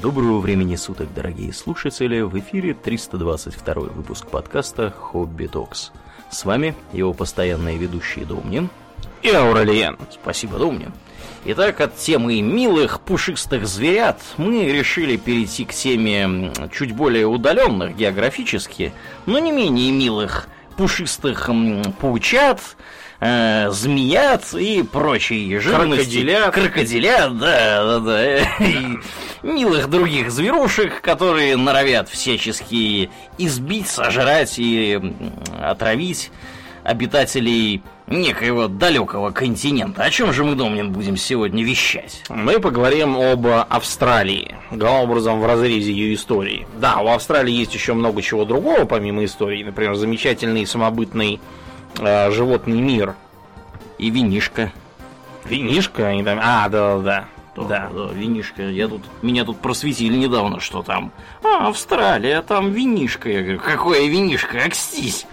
Доброго времени суток, дорогие слушатели! В эфире 322 выпуск подкаста «Хобби Токс». С вами его постоянные ведущие Домнин и Ауралиен. Спасибо, Домнин. Итак, от темы милых пушистых зверят мы решили перейти к теме чуть более удаленных географически, но не менее милых пушистых паучат, э, змеят и прочие живности. Крокодилят. Крокодилят, да, да, да. И милых других зверушек, которые норовят всячески избить, сожрать и отравить обитателей некоего далекого континента. О чем же мы, Домнин, будем сегодня вещать? Мы поговорим об Австралии, главным образом в разрезе ее истории. Да, у Австралии есть еще много чего другого, помимо истории. Например, замечательный самобытный э, животный мир. И винишка. Винишка, они там... А, да-да-да. Да, да, винишка. Я тут, меня тут просветили недавно, что там. А, Австралия, там винишка. Я говорю, какое винишка? Акстись.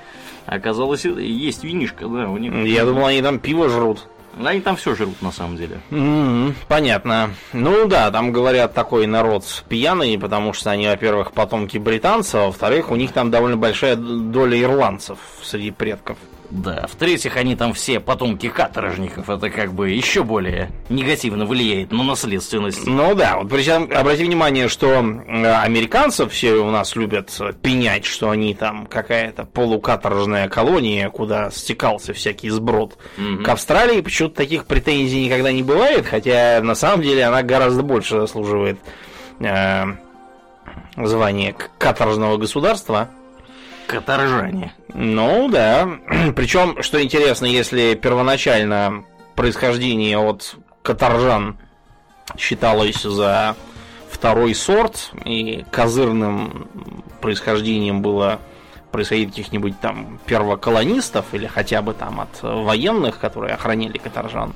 Оказалось, есть винишка, да, у них. Я думал, они там пиво жрут. Они там все жрут, на самом деле. М, Понятно. Ну да, там говорят такой народ пьяный, потому что они, во-первых, потомки британцев, а во-вторых, у них там довольно большая доля ирландцев среди предков. Да, в-третьих, они там все потомки каторжников. Это как бы еще более негативно влияет на наследственность. Ну да, вот причем обрати внимание, что американцев все у нас любят э, пенять, что они там какая-то полукаторжная колония, куда стекался всякий сброд. К Австралии почему-то таких претензий никогда не бывает, хотя на самом деле она гораздо больше заслуживает э, звания каторжного государства. Каторжане. Ну да. Причем, что интересно, если первоначально происхождение от каторжан считалось за второй сорт, и козырным происхождением было происходить каких-нибудь там первоколонистов или хотя бы там от военных, которые охраняли каторжан.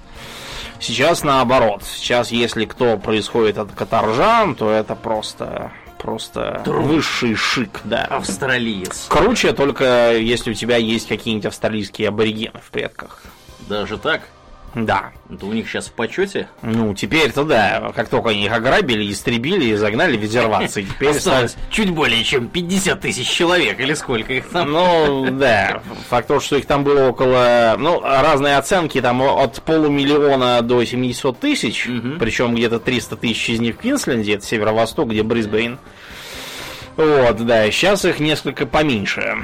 Сейчас наоборот. Сейчас, если кто происходит от каторжан, то это просто просто высший шик, да. Австралиец. Круче только если у тебя есть какие-нибудь австралийские аборигены в предках. Даже так? Да. Это у них сейчас в почете? Ну, теперь-то да. Как только они их ограбили, истребили и загнали в резервации. Теперь Осталось чуть более чем 50 тысяч человек, или сколько их там? Ну, да. Факт того, что их там было около... Ну, разные оценки, там от полумиллиона до 700 тысяч. Причем где-то 300 тысяч из них в Квинсленде, это северо-восток, где Брисбейн. Вот, да, сейчас их несколько поменьше.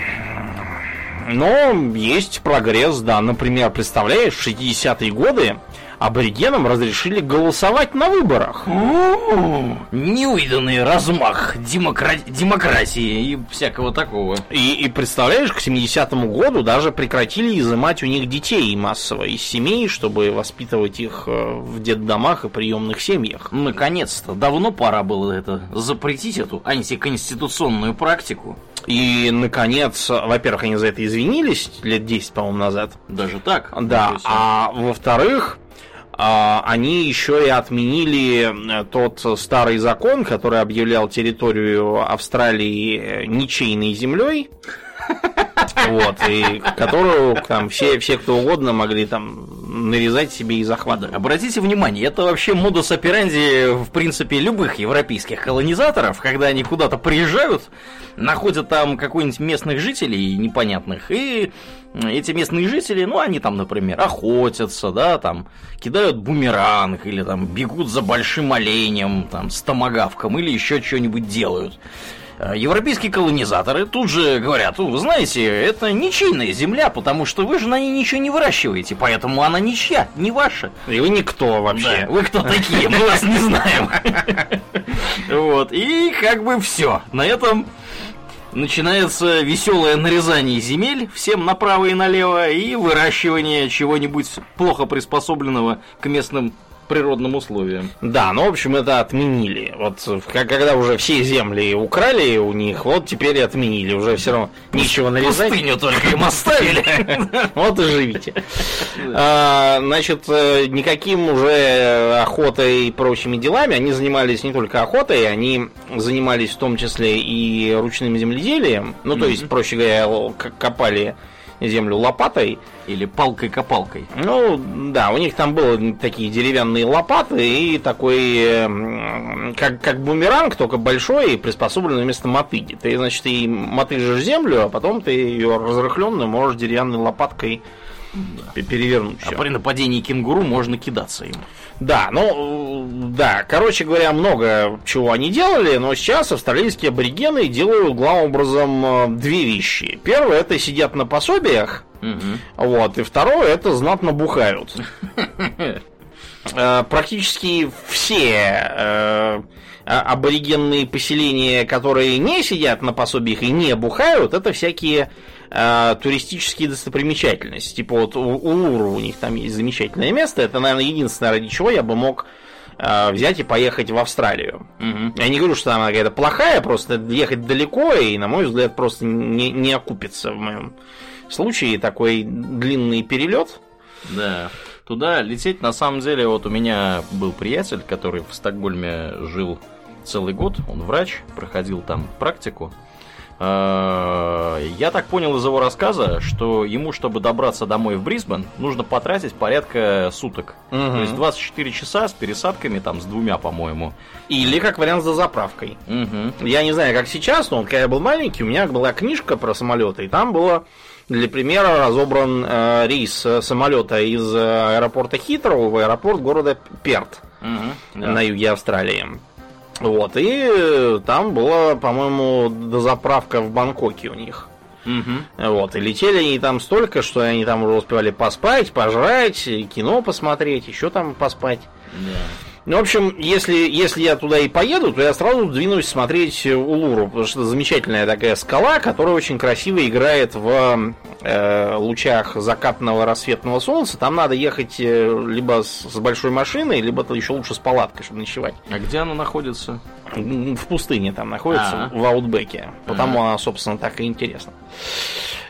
Но есть прогресс, да. Например, представляешь, в 60-е годы аборигенам разрешили голосовать на выборах. Неуйданный размах демокра- демократии и всякого такого. И, и представляешь, к 70-му году даже прекратили изымать у них детей массово из семей, чтобы воспитывать их э, в детдомах и приемных семьях. Наконец-то, давно пора было это запретить, эту антиконституционную практику. И, наконец, во-первых, они за это извинились лет 10, по-моему, назад. Даже так? Да, а во-вторых, они еще и отменили э, тот старый закон, который объявлял территорию Австралии э, ничейной землей. Вот, и которую там все, все кто угодно могли там нарезать себе и захватывать. Обратите внимание, это вообще модус операнди, в принципе, любых европейских колонизаторов, когда они куда-то приезжают, находят там какой-нибудь местных жителей непонятных, и эти местные жители, ну, они там, например, охотятся, да, там, кидают бумеранг, или там бегут за большим оленем, там, с томагавком, или еще что-нибудь делают. Э, Европейские колонизаторы тут же говорят, «Ну, вы знаете, это ничейная земля, потому что вы же на ней ничего не выращиваете, поэтому она ничья, не ваша. И вы никто Да, вообще. вы кто такие? Мы вас не знаем. Вот. И как бы все. На этом начинается веселое нарезание земель всем направо и налево и выращивание чего-нибудь плохо приспособленного к местным природным условиям. Да, ну, в общем, это отменили. Вот когда уже все земли украли у них, вот теперь и отменили. Уже все равно нечего нарезать. Пустыню только им оставили. Вот и живите. А, Значит, э, никаким уже охотой и прочими делами они занимались не только охотой, они занимались в том числе и ручным земледелием. Ну, то есть, проще говоря, копали землю лопатой. Или палкой-копалкой. Ну, да, у них там были такие деревянные лопаты и такой, как, как бумеранг, только большой и приспособленный вместо мотыги. Ты, значит, и мотыжишь землю, а потом ты ее разрыхленную можешь деревянной лопаткой да. перевернуть. А при нападении кенгуру можно кидаться им. Да, ну, да, короче говоря, много чего они делали, но сейчас австралийские аборигены делают главным образом э, две вещи. Первое, это сидят на пособиях, угу. вот, и второе, это знатно бухают. Э, практически все э, аборигенные поселения, которые не сидят на пособиях и не бухают, это всякие э, туристические достопримечательности. Типа вот у Улуру у них там есть замечательное место. Это, наверное, единственное, ради чего я бы мог э, взять и поехать в Австралию. Угу. Я не говорю, что она какая-то плохая, просто ехать далеко и, на мой взгляд, просто не, не окупится в моем случае такой длинный перелет. Да. Туда лететь, на самом деле, вот у меня был приятель, который в Стокгольме жил целый год, он врач, проходил там практику. Э, я так понял из его рассказа, что ему, чтобы добраться домой в Брисбен, нужно потратить порядка суток. Угу. То есть 24 часа с пересадками, там, с двумя, по-моему. Или как вариант за заправкой. Угу. Я не знаю, как сейчас, но когда я был маленький, у меня была книжка про самолеты, и там было для примера разобран э, рейс самолета из э, аэропорта Хитроу в аэропорт города Перт угу, да. на юге Австралии. Вот, и там была, по-моему, дозаправка в Бангкоке у них. Угу. Вот, и летели они там столько, что они там уже успевали поспать, пожрать, кино посмотреть, еще там поспать. Да. Ну, в общем, если, если я туда и поеду, то я сразу двинусь смотреть Улуру, потому что это замечательная такая скала, которая очень красиво играет в э, лучах закатного рассветного солнца. Там надо ехать э, либо с, с большой машиной, либо еще лучше с палаткой, чтобы ночевать. А где она находится? В пустыне там находится, А-а-а. в Аутбеке. Потому А-а-а. она, собственно, так и интересна.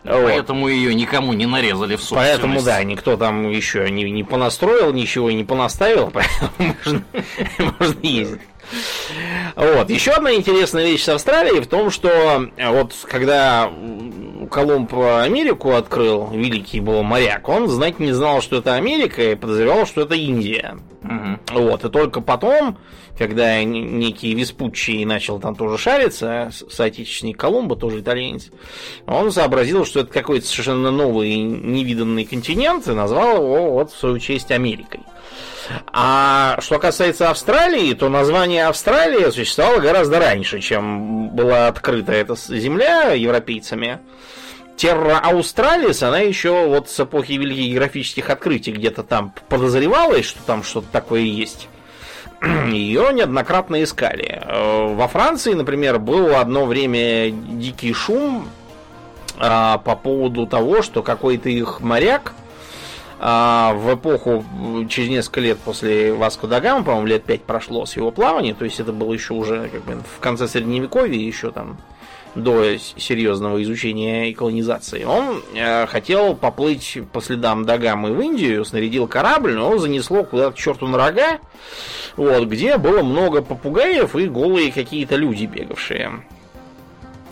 Поэтому ее никому не нарезали в собственность. Поэтому, да, никто там еще не, не понастроил, ничего не понаставил, поэтому можно, можно ездить. Вот. Еще одна интересная вещь с Австралией в том, что вот когда Колумб Америку открыл, великий был моряк, он знать не знал, что это Америка, и подозревал, что это Индия. Угу. Вот. И только потом когда некий Веспуччи начал там тоже шариться, соотечественник Колумба, тоже итальянец, он сообразил, что это какой-то совершенно новый, невиданный континент, и назвал его вот в свою честь Америкой. А что касается Австралии, то название Австралия существовало гораздо раньше, чем была открыта эта земля европейцами. Терра Аустралис, она еще вот с эпохи великих географических открытий где-то там подозревалась, что там что-то такое есть ее неоднократно искали. Э, во Франции, например, был одно время дикий шум а, по поводу того, что какой-то их моряк а, в эпоху через несколько лет после Васко да Гама, по-моему, лет пять прошло с его плавания, то есть это было еще уже как бы в конце средневековья, еще там до серьезного изучения и колонизации, он э, хотел поплыть по следам Дагамы в Индию, снарядил корабль, но его занесло куда-то черту на рога, вот, где было много попугаев и голые какие-то люди бегавшие.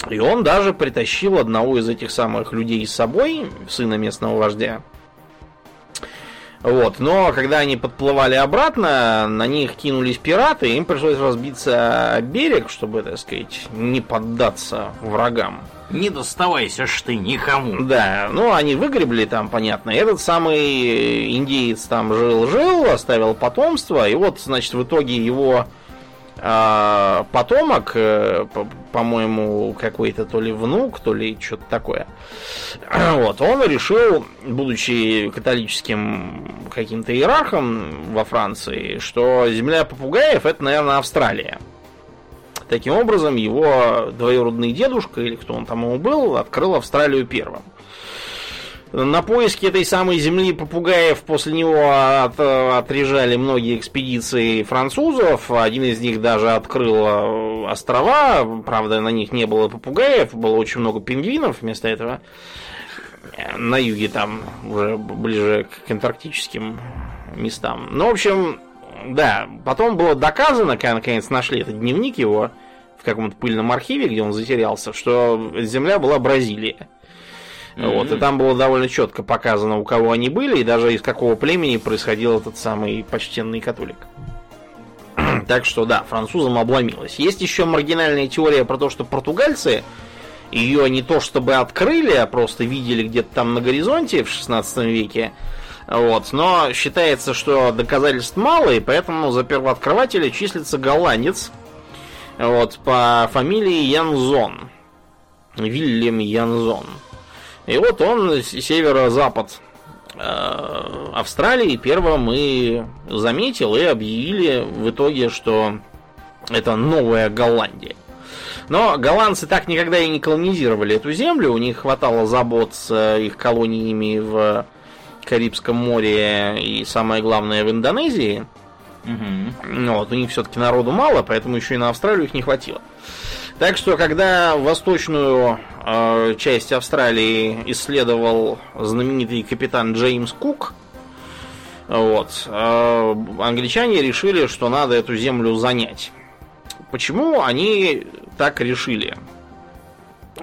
И он даже притащил одного из этих самых людей с собой, сына местного вождя, вот. Но когда они подплывали обратно, на них кинулись пираты, им пришлось разбиться берег, чтобы, так сказать, не поддаться врагам. Не доставайся ж ты никому. Да, ну они выгребли там, понятно. Этот самый индеец там жил-жил, оставил потомство, и вот, значит, в итоге его а, потомок, э, по-моему, какой-то то ли внук, то ли что-то такое. Вот, он решил, будучи католическим каким-то иерархом во Франции, что земля попугаев это, наверное, Австралия. Таким образом, его двоюродный дедушка, или кто он там ему был, открыл Австралию первым. На поиски этой самой земли попугаев после него от, отрежали многие экспедиции французов. Один из них даже открыл э, острова. Правда, на них не было попугаев, было очень много пингвинов вместо этого. На юге там, уже ближе к антарктическим местам. Ну, в общем, да, потом было доказано, когда наконец нашли этот дневник его в каком-то пыльном архиве, где он затерялся, что земля была Бразилия. Mm-hmm. Вот, и там было довольно четко показано, у кого они были, и даже из какого племени происходил этот самый почтенный католик. так что да, французам обломилось. Есть еще маргинальная теория про то, что португальцы ее не то чтобы открыли, а просто видели где-то там на горизонте в 16 веке. Вот. Но считается, что доказательств мало, и поэтому за первооткрывателя числится голландец вот, по фамилии Янзон. Вильям Янзон. И вот он северо-запад э, Австралии первым и заметил и объявили в итоге, что это новая Голландия. Но голландцы так никогда и не колонизировали эту землю, у них хватало забот с э, их колониями в Карибском море и самое главное в Индонезии. Угу. Вот, у них все-таки народу мало, поэтому еще и на Австралию их не хватило. Так что, когда восточную э, часть Австралии исследовал знаменитый капитан Джеймс Кук, вот, э, англичане решили, что надо эту землю занять. Почему они так решили?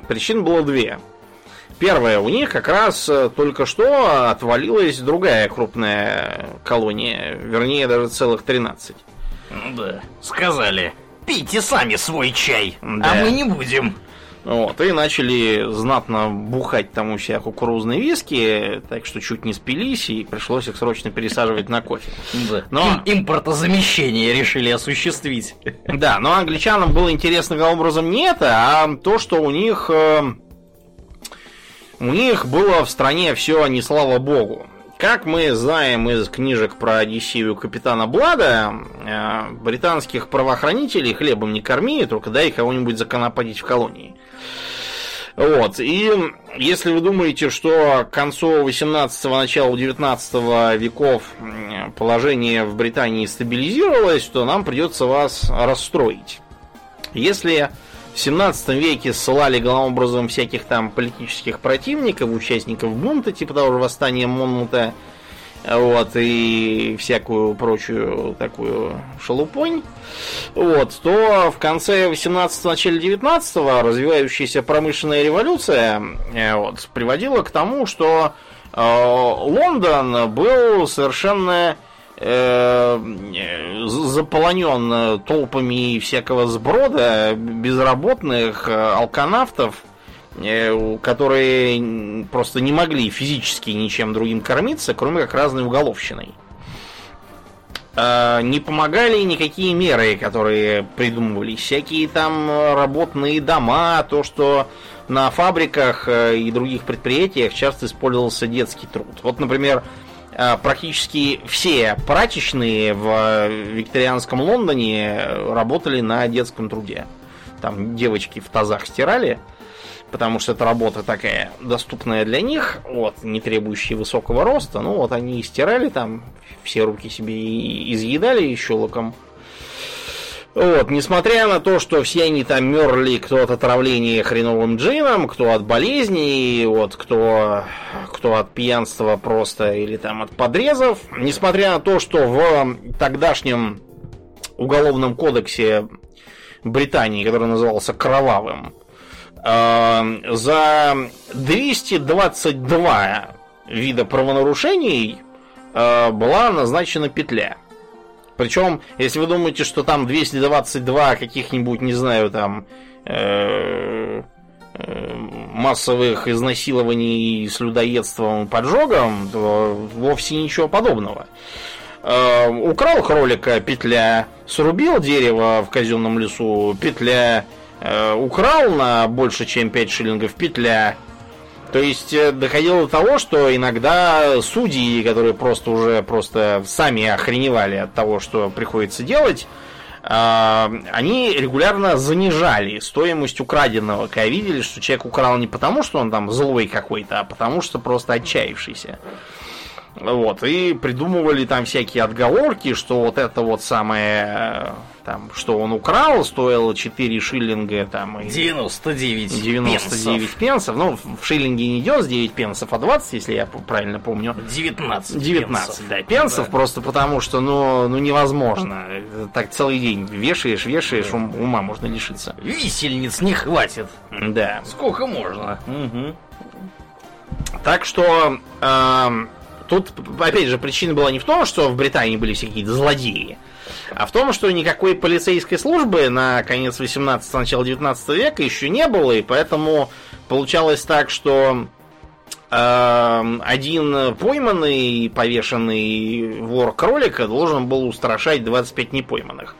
Причин было две. Первое, у них как раз э, только что отвалилась другая крупная колония, вернее даже целых 13. Ну да, сказали, пейте сами свой чай, да. а мы не будем. Вот, и начали знатно бухать там у себя кукурузные виски, так что чуть не спились, и пришлось их срочно пересаживать на кофе. Да. Но... импортозамещение решили осуществить. Да, но англичанам было интересно каким образом не это, а то, что у них... Э, у них было в стране все не слава богу. Как мы знаем из книжек про Одиссею капитана Блада, э, британских правоохранителей хлебом не корми, только дай кого-нибудь законопадить в колонии. Вот. И если вы думаете, что к концу 18-го, началу 19 веков положение в Британии стабилизировалось, то нам придется вас расстроить. Если в 17 веке ссылали главным образом всяких там политических противников, участников бунта, типа того же восстания Монмута, вот, и всякую прочую такую шалупонь, вот, то в конце 18-го, начале 19-го развивающаяся промышленная революция э, вот, приводила к тому, что э, Лондон был совершенно заполонен толпами всякого сброда, безработных, э, алканавтов, э, которые просто не могли физически ничем другим кормиться, кроме как разной уголовщиной. Э, не помогали никакие меры, которые придумывались. Всякие там работные дома, то, что на фабриках и других предприятиях часто использовался детский труд. Вот, например, Э, практически все прачечные в э, викторианском Лондоне работали на детском труде. Там девочки в тазах стирали, потому что это работа такая доступная для них, вот, не требующая высокого роста. Ну вот они и стирали там, все руки себе изъедали щелоком. Вот, несмотря на то, что все они там мерли, кто от отравления хреновым джином, кто от болезней, вот, кто, кто от пьянства просто или там от подрезов, несмотря на то, что в тогдашнем уголовном кодексе Британии, который назывался Кровавым, э, за 222 вида правонарушений э, была назначена петля. Причем, если вы думаете, что там 222 каких-нибудь, не знаю, там э, э, массовых изнасилований с людоедством и поджогом, то вовсе ничего подобного. Э, украл кролика петля, срубил дерево в казенном лесу петля, украл на больше чем 5 шиллингов петля, то есть э, доходило до того, что иногда судьи, которые просто уже просто сами охреневали от того, что приходится делать, а, они регулярно занижали стоимость украденного, когда видели, что человек украл не потому, что он там злой какой-то, а потому что просто отчаявшийся. Вот, и придумывали там всякие отговорки, что вот это вот самое, там, что он украл, стоило 4 шиллинга, там, и 99 99 пенсов. пенсов. Ну, в шиллинге не 99 пенсов, а 20, если я правильно помню. 19 19, пенсов. да, пенсов, да. просто потому что, ну, ну, невозможно. Так целый день вешаешь, вешаешь, да. ума можно лишиться. Висельниц не хватит. Да. Сколько можно? Угу. Так что э, тут, опять же, причина была не в том, что в Британии были все какие-то злодеи, а в том, что никакой полицейской службы на конец 18 начало 19 века еще не было, и поэтому получалось так, что э, один пойманный повешенный вор кролика должен был устрашать 25 непойманных.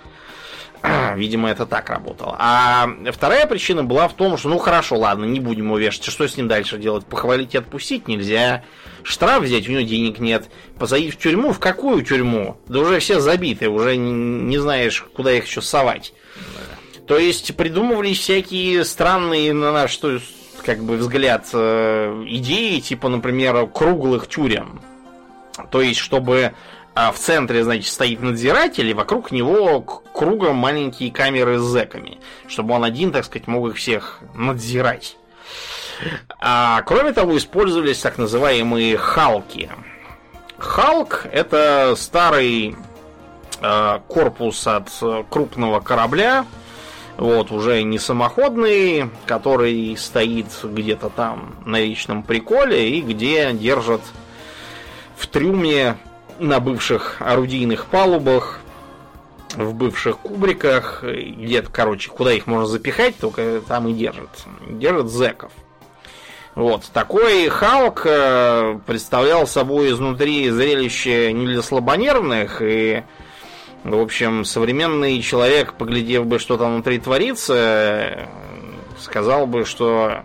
Видимо, это так работало. А вторая причина была в том, что, ну хорошо, ладно, не будем его вешать. Что с ним дальше делать? Похвалить и отпустить нельзя. Штраф взять, у него денег нет. Посадить в тюрьму? В какую тюрьму? Да уже все забиты, уже не знаешь, куда их еще совать. То есть придумывались всякие странные, на наш что, как бы взгляд, э, идеи, типа, например, круглых тюрем. То есть, чтобы а в центре, значит, стоит надзиратель, и вокруг него кругом маленькие камеры с зэками, чтобы он один, так сказать, мог их всех надзирать. А кроме того, использовались так называемые халки. Халк это старый э, корпус от крупного корабля, вот, уже не самоходный, который стоит где-то там на вечном приколе и где держат в трюме на бывших орудийных палубах, в бывших кубриках, где-то, короче, куда их можно запихать, только там и держат. Держат зеков. Вот, такой Халк э, представлял собой изнутри зрелище не для слабонервных, и, в общем, современный человек, поглядев бы, что там внутри творится, сказал бы, что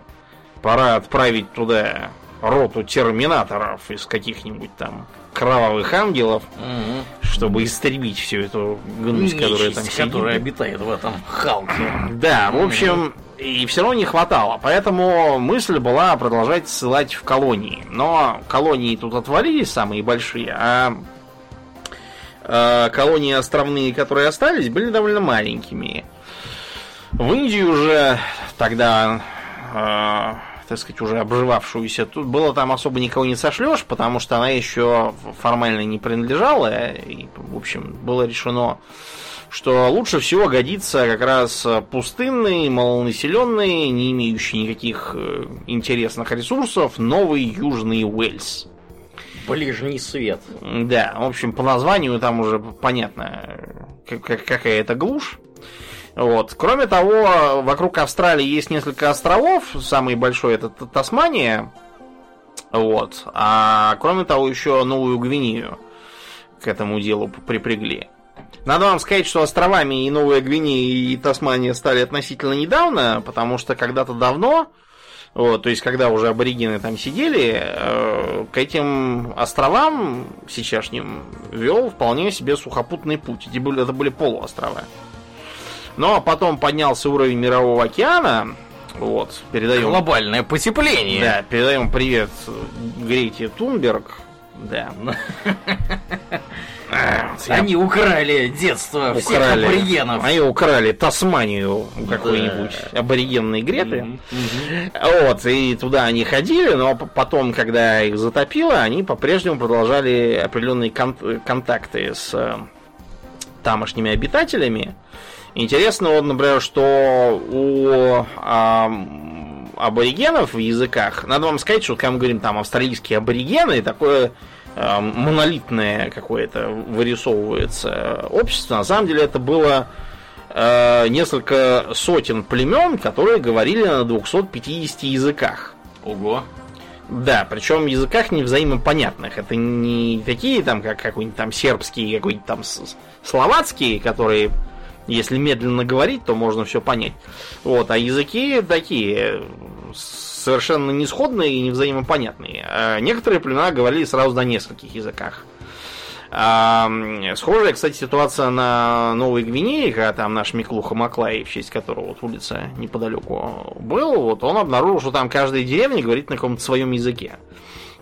пора отправить туда роту терминаторов из каких-нибудь там кровавых ангелов, угу. чтобы истребить всю эту гнусь, которая там сидит. которая обитает в этом Халке. Да, в общем, и все равно не хватало. Поэтому мысль была продолжать ссылать в колонии. Но колонии тут отвалились самые большие, а э, колонии островные, которые остались, были довольно маленькими. В Индию уже тогда э, так сказать, уже обживавшуюся, тут было там особо никого не сошлешь, потому что она еще формально не принадлежала, и, в общем, было решено, что лучше всего годится как раз пустынный, малонаселенный, не имеющий никаких э, интересных ресурсов, новый Южный Уэльс. Ближний свет. Да, в общем, по названию там уже понятно, какая это глушь. Вот. Кроме того, вокруг Австралии есть несколько островов. Самый большой это Тасмания. Вот. А кроме того, еще Новую Гвинею к этому делу припрягли. Надо вам сказать, что островами и Новая Гвинея и Тасмания стали относительно недавно, потому что когда-то давно, вот, то есть когда уже аборигены там сидели, э, к этим островам сейчасшним вел вполне себе сухопутный путь. Эти были, это были полуострова. Но потом поднялся уровень мирового океана. Вот, передаем... Глобальное потепление. Да, передаем привет Грете Тунберг. Да. Они украли детство украли. всех аборигенов. Они украли Тасманию какой-нибудь да. аборигенной Греты. Mm-hmm. Вот, и туда они ходили, но потом, когда их затопило, они по-прежнему продолжали определенные кон- контакты с э, тамошними обитателями. Интересно, вот, например, что у а, аборигенов в языках, надо вам сказать, что когда мы говорим там австралийские аборигены, такое а, монолитное какое-то вырисовывается общество, на самом деле это было а, несколько сотен племен, которые говорили на 250 языках. Ого! Да, причем в языках не взаимопонятных. Это не такие там, как какой-нибудь там сербский, какой-нибудь там словацкий, которые если медленно говорить, то можно все понять. Вот, а языки такие совершенно не сходные и не взаимопонятные. А некоторые племена говорили сразу на нескольких языках. А, схожая, кстати, ситуация на Новой Гвинее, когда там наш Миклуха Маклай, в честь которого вот улица неподалеку был, вот он обнаружил, что там каждая деревня говорит на каком-то своем языке.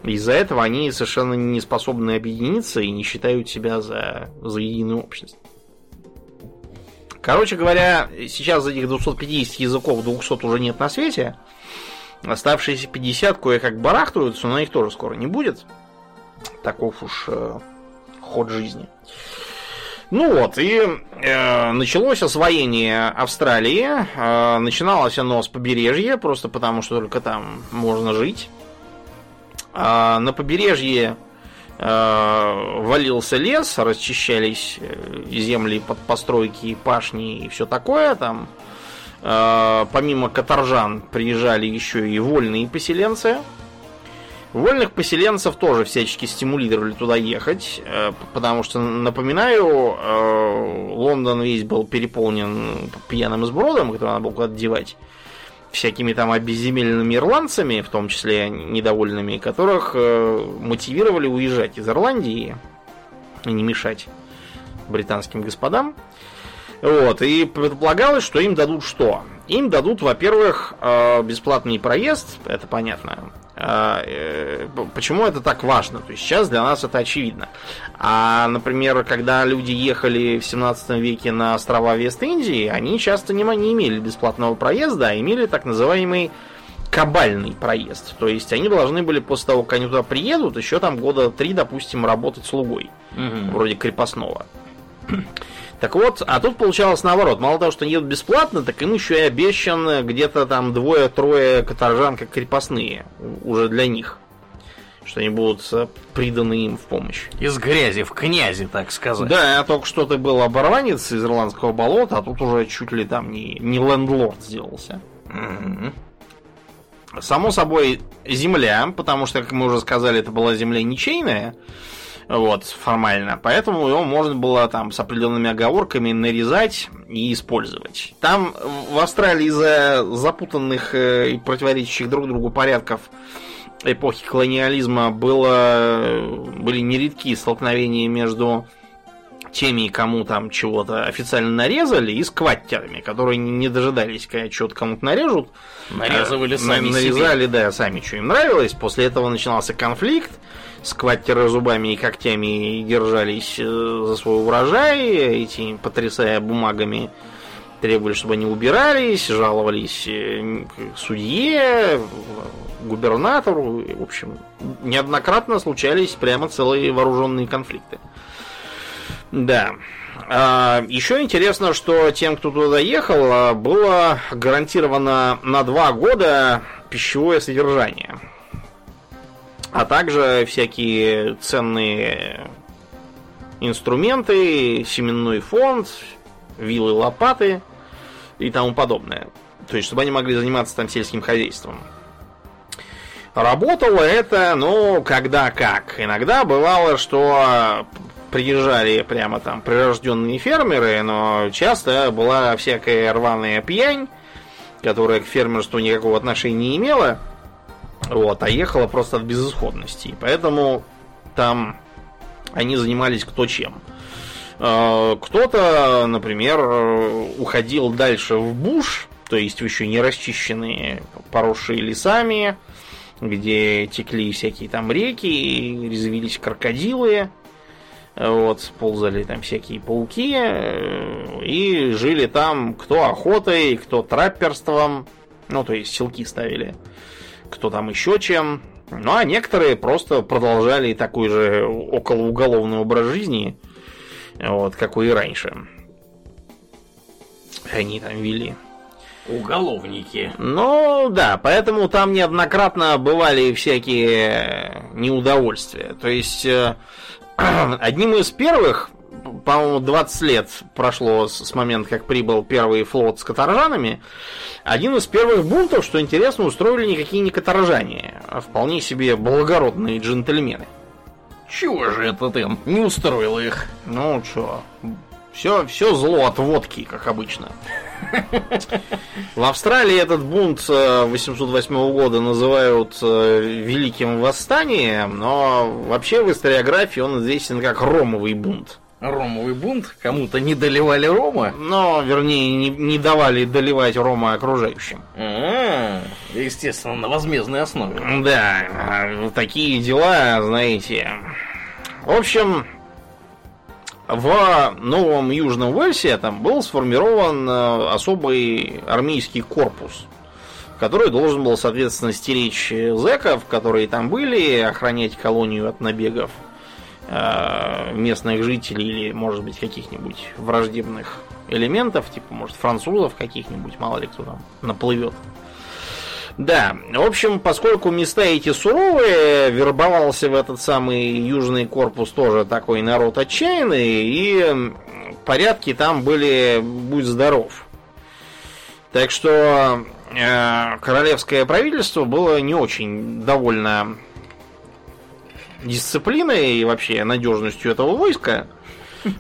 Из-за этого они совершенно не способны объединиться и не считают себя за, за единую общность. Короче говоря, сейчас этих 250 языков 200 уже нет на свете. Оставшиеся 50 кое-как барахтываются, но их тоже скоро не будет. Таков уж э, ход жизни. Ну вот, и э, началось освоение Австралии. Э, начиналось оно с побережья, просто потому что только там можно жить. А на побережье э, валился лес, расчищались э, земли под постройки, и пашни и все такое. Там э, помимо каторжан приезжали еще и вольные поселенцы. Вольных поселенцев тоже всячески стимулировали туда ехать, э, потому что, напоминаю, э, Лондон весь был переполнен пьяным сбродом, который надо было куда-то девать всякими там обезземеленными ирландцами, в том числе недовольными, которых э, мотивировали уезжать из Ирландии и не мешать британским господам. Вот, и предполагалось, что им дадут что? Им дадут, во-первых, бесплатный проезд, это понятно, э, почему это так важно? То есть сейчас для нас это очевидно. А, например, когда люди ехали в 17 веке на острова Вест-Индии, они часто не, не имели бесплатного проезда, а имели так называемый кабальный проезд. То есть они должны были после того, как они туда приедут, еще там года три, допустим, работать слугой. Угу. Вроде крепостного. Так вот, а тут получалось наоборот. Мало того, что они едут бесплатно, так им еще и обещан где-то там двое-трое каторжан как крепостные. Уже для них. Что они будут э, приданы им в помощь. Из грязи в князи, так сказать. Да, а только что ты был оборванец из ирландского болота, а тут уже чуть ли там не, не лендлорд сделался. Само собой, земля, потому что, как мы уже сказали, это была земля ничейная. Вот, формально. Поэтому его можно было там с определенными оговорками нарезать и использовать. Там в Австралии из-за запутанных э, и противоречащих друг другу порядков эпохи колониализма было, были нередки столкновения между теми, кому там чего-то официально нарезали, и скваттерами, которые не дожидались, когда что-то кому-то нарежут. Нарезывали сами Нарезали, себе. да, сами, что им нравилось. После этого начинался конфликт скваттеры зубами и когтями держались э, за свой урожай, эти, потрясая бумагами, требовали, чтобы они убирались, жаловались э, судье, губернатору. В общем, неоднократно случались прямо целые вооруженные конфликты. Да. А, еще интересно, что тем, кто туда ехал, было гарантировано на два года пищевое содержание а также всякие ценные инструменты, семенной фонд, вилы, лопаты и тому подобное. То есть, чтобы они могли заниматься там сельским хозяйством. Работало это, ну, когда как. Иногда бывало, что приезжали прямо там прирожденные фермеры, но часто была всякая рваная пьянь, которая к фермерству никакого отношения не имела. Вот, а ехала просто от безысходности. Поэтому там они занимались кто чем. А, кто-то, например, уходил дальше в буш, то есть в еще не расчищенные, поросшие лесами, где текли всякие там реки, резвились крокодилы, вот, ползали там всякие пауки, и жили там кто охотой, кто трапперством, ну, то есть селки ставили кто там еще чем. Ну а некоторые просто продолжали такой же околоуголовный образ жизни, вот, какой и раньше. Они там вели. Уголовники. Ну, да, поэтому там неоднократно бывали всякие неудовольствия. То есть, э, одним из первых по-моему, 20 лет прошло с момента, как прибыл первый флот с каторжанами. Один из первых бунтов, что интересно, устроили никакие не каторжане, а вполне себе благородные джентльмены. Чего же это ты не устроил их? Ну, чё, все, все зло от водки, как обычно. В Австралии этот бунт 808 э, года называют э, Великим Восстанием, но вообще в историографии он известен как Ромовый бунт ромовый бунт, кому-то не доливали рома. Но, вернее, не, не давали доливать рома окружающим. А-а-а, естественно, на возмездной основе. Да, а такие дела, знаете. В общем, в Новом Южном Уэльсе там был сформирован э, особый армейский корпус, который должен был, соответственно, стеречь зэков, которые там были, охранять колонию от набегов Э, местных жителей или, может быть, каких-нибудь враждебных элементов, типа, может, французов каких-нибудь, мало ли кто там наплывет. Да, в общем, поскольку места эти суровые, вербовался в этот самый южный корпус тоже такой народ отчаянный, и порядки там были будь здоров. Так что э, королевское правительство было не очень довольно дисциплиной и вообще надежностью этого войска.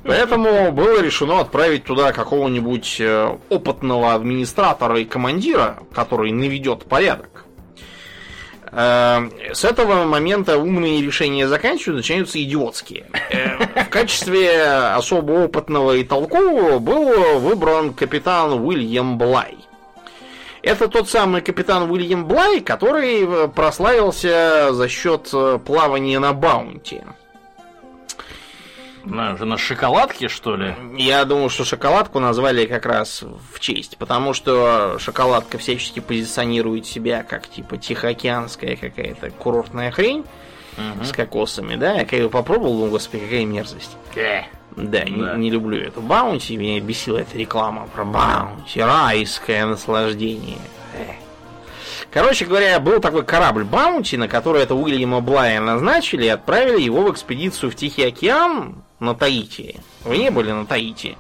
Поэтому было решено отправить туда какого-нибудь э, опытного администратора и командира, который наведет порядок. Э, с этого момента умные решения заканчиваются, начинаются идиотские. Э, в качестве особо опытного и толкового был выбран капитан Уильям Блай. Это тот самый капитан Уильям Блай, который прославился за счет плавания на баунти. На, на шоколадке, что ли? Я думаю, что шоколадку назвали как раз в честь, потому что шоколадка всячески позиционирует себя как типа тихоокеанская какая-то курортная хрень угу. с кокосами, да? Я когда попробовал, думаю, господи, какая мерзость. Э. Да, да. Не, не люблю эту баунти, меня бесила эта реклама про баунти, райское наслаждение. Э. Короче говоря, был такой корабль Баунти, на который это Уильяма Блая назначили и отправили его в экспедицию в Тихий океан на Таити. Вы не были на Таити?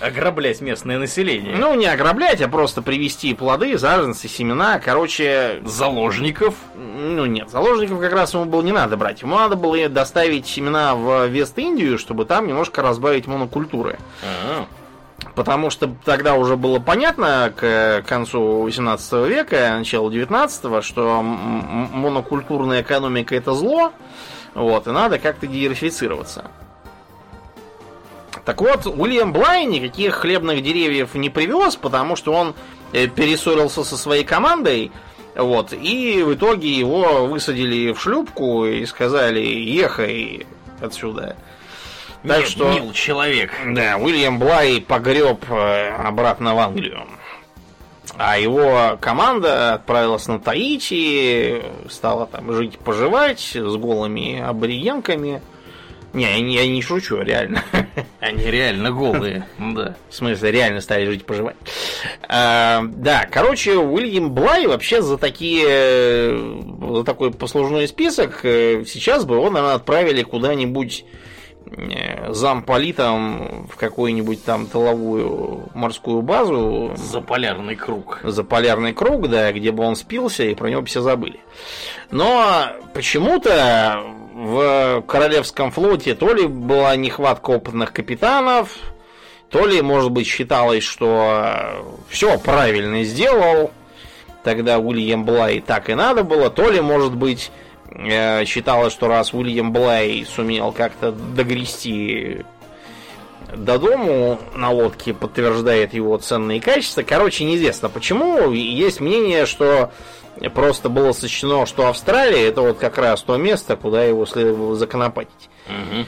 Ограблять местное население. Ну, не ограблять, а просто привезти плоды, саженцы, семена, короче... Заложников? Ну, нет, заложников как раз ему было не надо брать. Ему надо было доставить семена в Вест-Индию, чтобы там немножко разбавить монокультуры. А-а. Потому что тогда уже было понятно к концу 18 века, началу 19 что монокультурная экономика это зло, вот, и надо как-то диверсифицироваться. Так вот, Уильям Блай никаких хлебных деревьев не привез, потому что он э, перессорился со своей командой, вот, и в итоге его высадили в шлюпку и сказали, ехай отсюда. Так Нет, что, мил человек. Да, Уильям Блай погреб э, обратно в Англию. А его команда отправилась на Таити, стала там жить-поживать с голыми аборигенками. Не, я не, я не шучу, реально. Они реально голые, да. В смысле, реально стали жить поживать. А, да, короче, Уильям Блай вообще за такие за такой послужной список э, сейчас бы его, наверное, отправили куда-нибудь замполитом в какую-нибудь там тыловую морскую базу. За полярный круг. За полярный круг, да, где бы он спился, и про него все забыли. Но почему-то в Королевском флоте то ли была нехватка опытных капитанов, то ли, может быть, считалось, что все правильно сделал, тогда Уильям Блай так и надо было, то ли, может быть, э, считалось, что раз Уильям Блай сумел как-то догрести до дому на лодке, подтверждает его ценные качества. Короче, неизвестно почему. Есть мнение, что просто было сочтено, что Австралия это вот как раз то место, куда его следовало законопатить. Угу.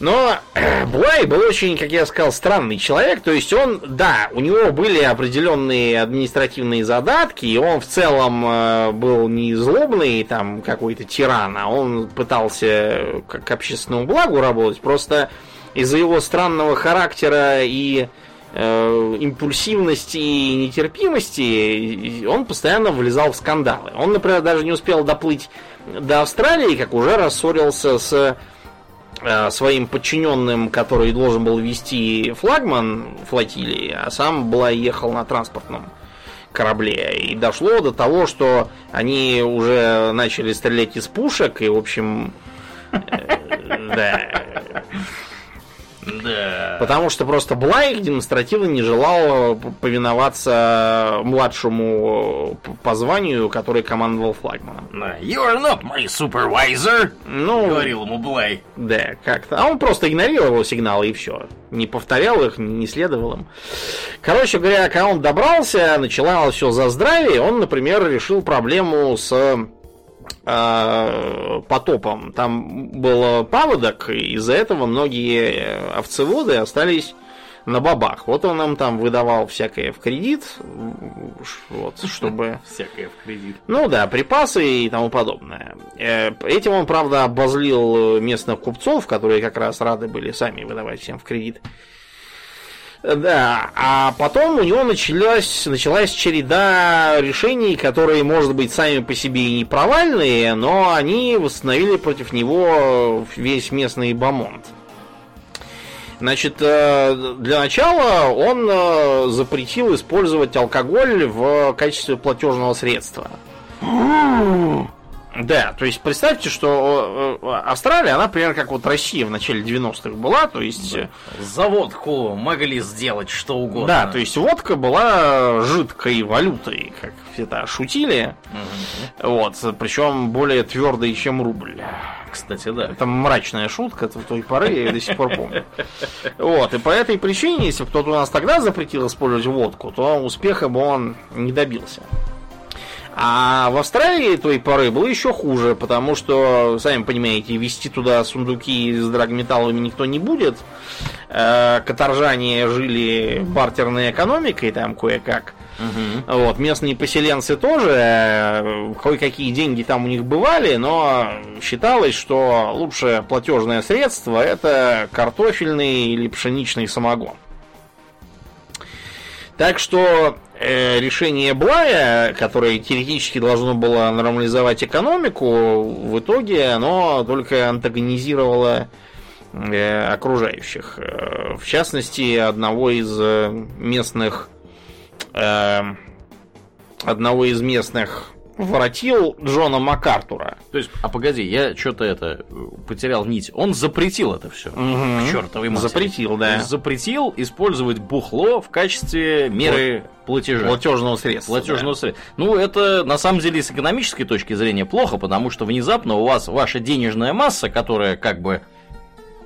Но Блай был очень, как я сказал, странный человек. То есть он, да, у него были определенные административные задатки, и он в целом э, был не злобный там какой-то тиран, а он пытался к общественному благу работать. Просто из-за его странного характера и э, импульсивности и нетерпимости он постоянно влезал в скандалы. Он, например, даже не успел доплыть до Австралии, как уже рассорился с своим подчиненным, который должен был вести флагман флотилии, а сам была ехал на транспортном корабле. И дошло до того, что они уже начали стрелять из пушек, и, в общем, э, да, да. Потому что просто Блайк демонстративно не желал повиноваться младшему по званию, который командовал флагманом. You are not my supervisor, ну, говорил ему Блай. Да, как-то. А он просто игнорировал сигналы и все. Не повторял их, не следовал им. Короче говоря, когда он добрался, начиналось все за здравие, он, например, решил проблему с э, потопом. Там был паводок, и из-за этого многие овцеводы остались на бабах. Вот он нам там выдавал всякое в кредит, вот, чтобы... Всякое в кредит. Ну да, припасы и тому подобное. Э, этим он, правда, обозлил местных купцов, которые как раз рады были сами выдавать всем в кредит. Да, а потом у него началась, началась череда решений, которые, может быть, сами по себе и не провальные, но они восстановили против него весь местный бомонд. Значит, э, для начала он э, запретил использовать алкоголь в качестве платежного средства. Да, то есть представьте, что э, Австралия, она примерно как вот Россия в начале 90-х была, то есть... Да. За водку могли сделать что угодно. Да, то есть водка была жидкой валютой, как это шутили. Угу. Вот, причем более твердой, чем рубль. Кстати, да. Это мрачная шутка в той поры, я до сих пор помню. Вот, и по этой причине, если бы кто-то у нас тогда запретил использовать водку, то успеха бы он не добился. А в Австралии той поры было еще хуже, потому что, сами понимаете, вести туда сундуки с драгметаллами никто не будет. Э, каторжане жили бартерной экономикой там кое-как. Угу. Вот, местные поселенцы тоже, э, кое-какие деньги там у них бывали, но считалось, что лучшее платежное средство это картофельный или пшеничный самогон. Так что решение Блая, которое теоретически должно было нормализовать экономику, в итоге оно только антагонизировало э, окружающих. Э, в частности, одного из э, местных э, одного из местных воротил Джона МакАртура. То есть, а погоди, я что-то это потерял нить. Он запретил это все. Угу. Чертовой матери. Запретил, да. Запретил использовать бухло в качестве меры платежа. Платежного средства. Платежного да. средства. Ну, это на самом деле с экономической точки зрения плохо, потому что внезапно у вас ваша денежная масса, которая как бы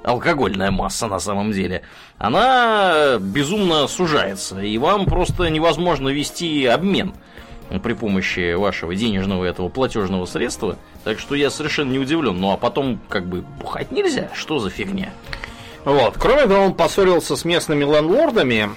алкогольная масса на самом деле, она безумно сужается, и вам просто невозможно вести обмен при помощи вашего денежного этого платежного средства. Так что я совершенно не удивлен. Ну а потом, как бы, бухать нельзя. Что за фигня? Вот. Кроме того, он поссорился с местными лендлордами,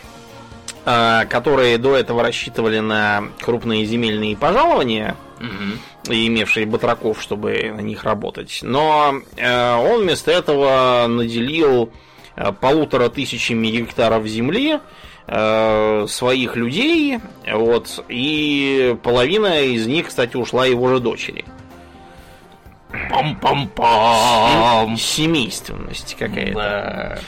а, которые до этого рассчитывали на крупные земельные пожалования, угу. и имевшие батраков, чтобы на них работать. Но э, он вместо этого наделил э, полутора тысячами гектаров земли Э, своих людей, вот, и половина из них, кстати, ушла его же дочери. Пам-пам-пам! Семейственность какая-то. Да.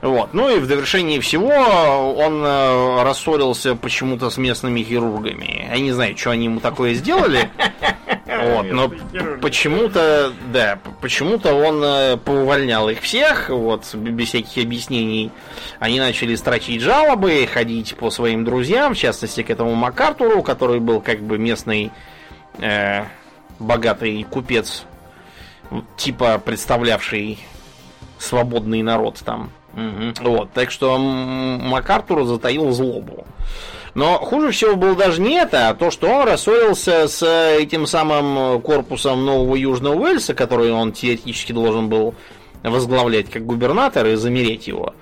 Вот. Ну и в довершении всего он э, рассорился почему-то с местными хирургами. Я не знаю, что они ему такое сделали. Вот, но почему-то, да, почему-то он э, поувольнял их всех, вот, без всяких объяснений. Они начали строчить жалобы, ходить по своим друзьям, в частности, к этому МакАртуру, который был как бы местный э, богатый купец, типа представлявший свободный народ там. Угу. Вот, так что МакАртур затаил злобу. Но хуже всего было даже не это, а то, что он рассорился с этим самым корпусом Нового Южного Уэльса, который он теоретически должен был возглавлять как губернатор и замереть его.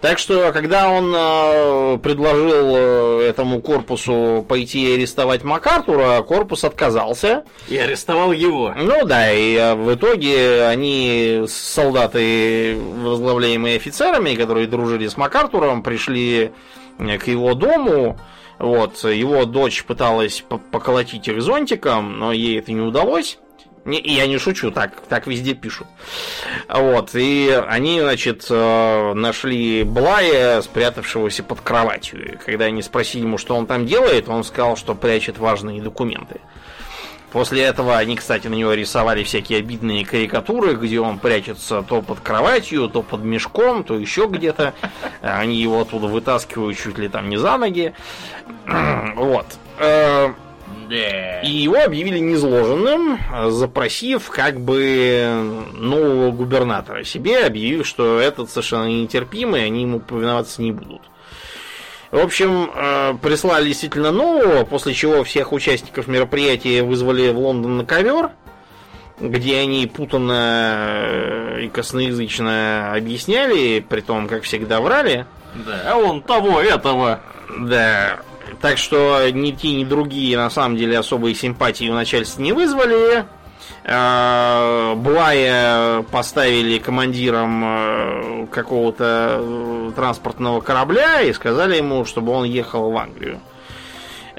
Так что, когда он э, предложил э, этому корпусу пойти арестовать МакАртура, корпус отказался. И арестовал его. Ну да, и э, в итоге они, солдаты, возглавляемые офицерами, которые дружили с МакАртуром, пришли к его дому. Вот, его дочь пыталась поколотить их зонтиком, но ей это не удалось. Не, я не шучу, так, так везде пишут. Вот, и они, значит, э, нашли Блая, спрятавшегося под кроватью. И когда они спросили ему, что он там делает, он сказал, что прячет важные документы. После этого они, кстати, на него рисовали всякие обидные карикатуры, где он прячется то под кроватью, то под мешком, то еще где-то. Они его оттуда вытаскивают чуть ли там не за ноги. Вот. И его объявили незложенным, запросив как бы нового губернатора себе, объявив, что этот совершенно нетерпимый, они ему повиноваться не будут. В общем, э, прислали действительно нового, после чего всех участников мероприятия вызвали в Лондон на ковер, где они путанно э, и косноязычно объясняли, при том, как всегда, врали. Да, а он того, этого. Да, так что ни те, ни другие на самом деле особые симпатии у начальства не вызвали. Э, Блая поставили командиром э, какого-то э, транспортного корабля и сказали ему, чтобы он ехал в Англию.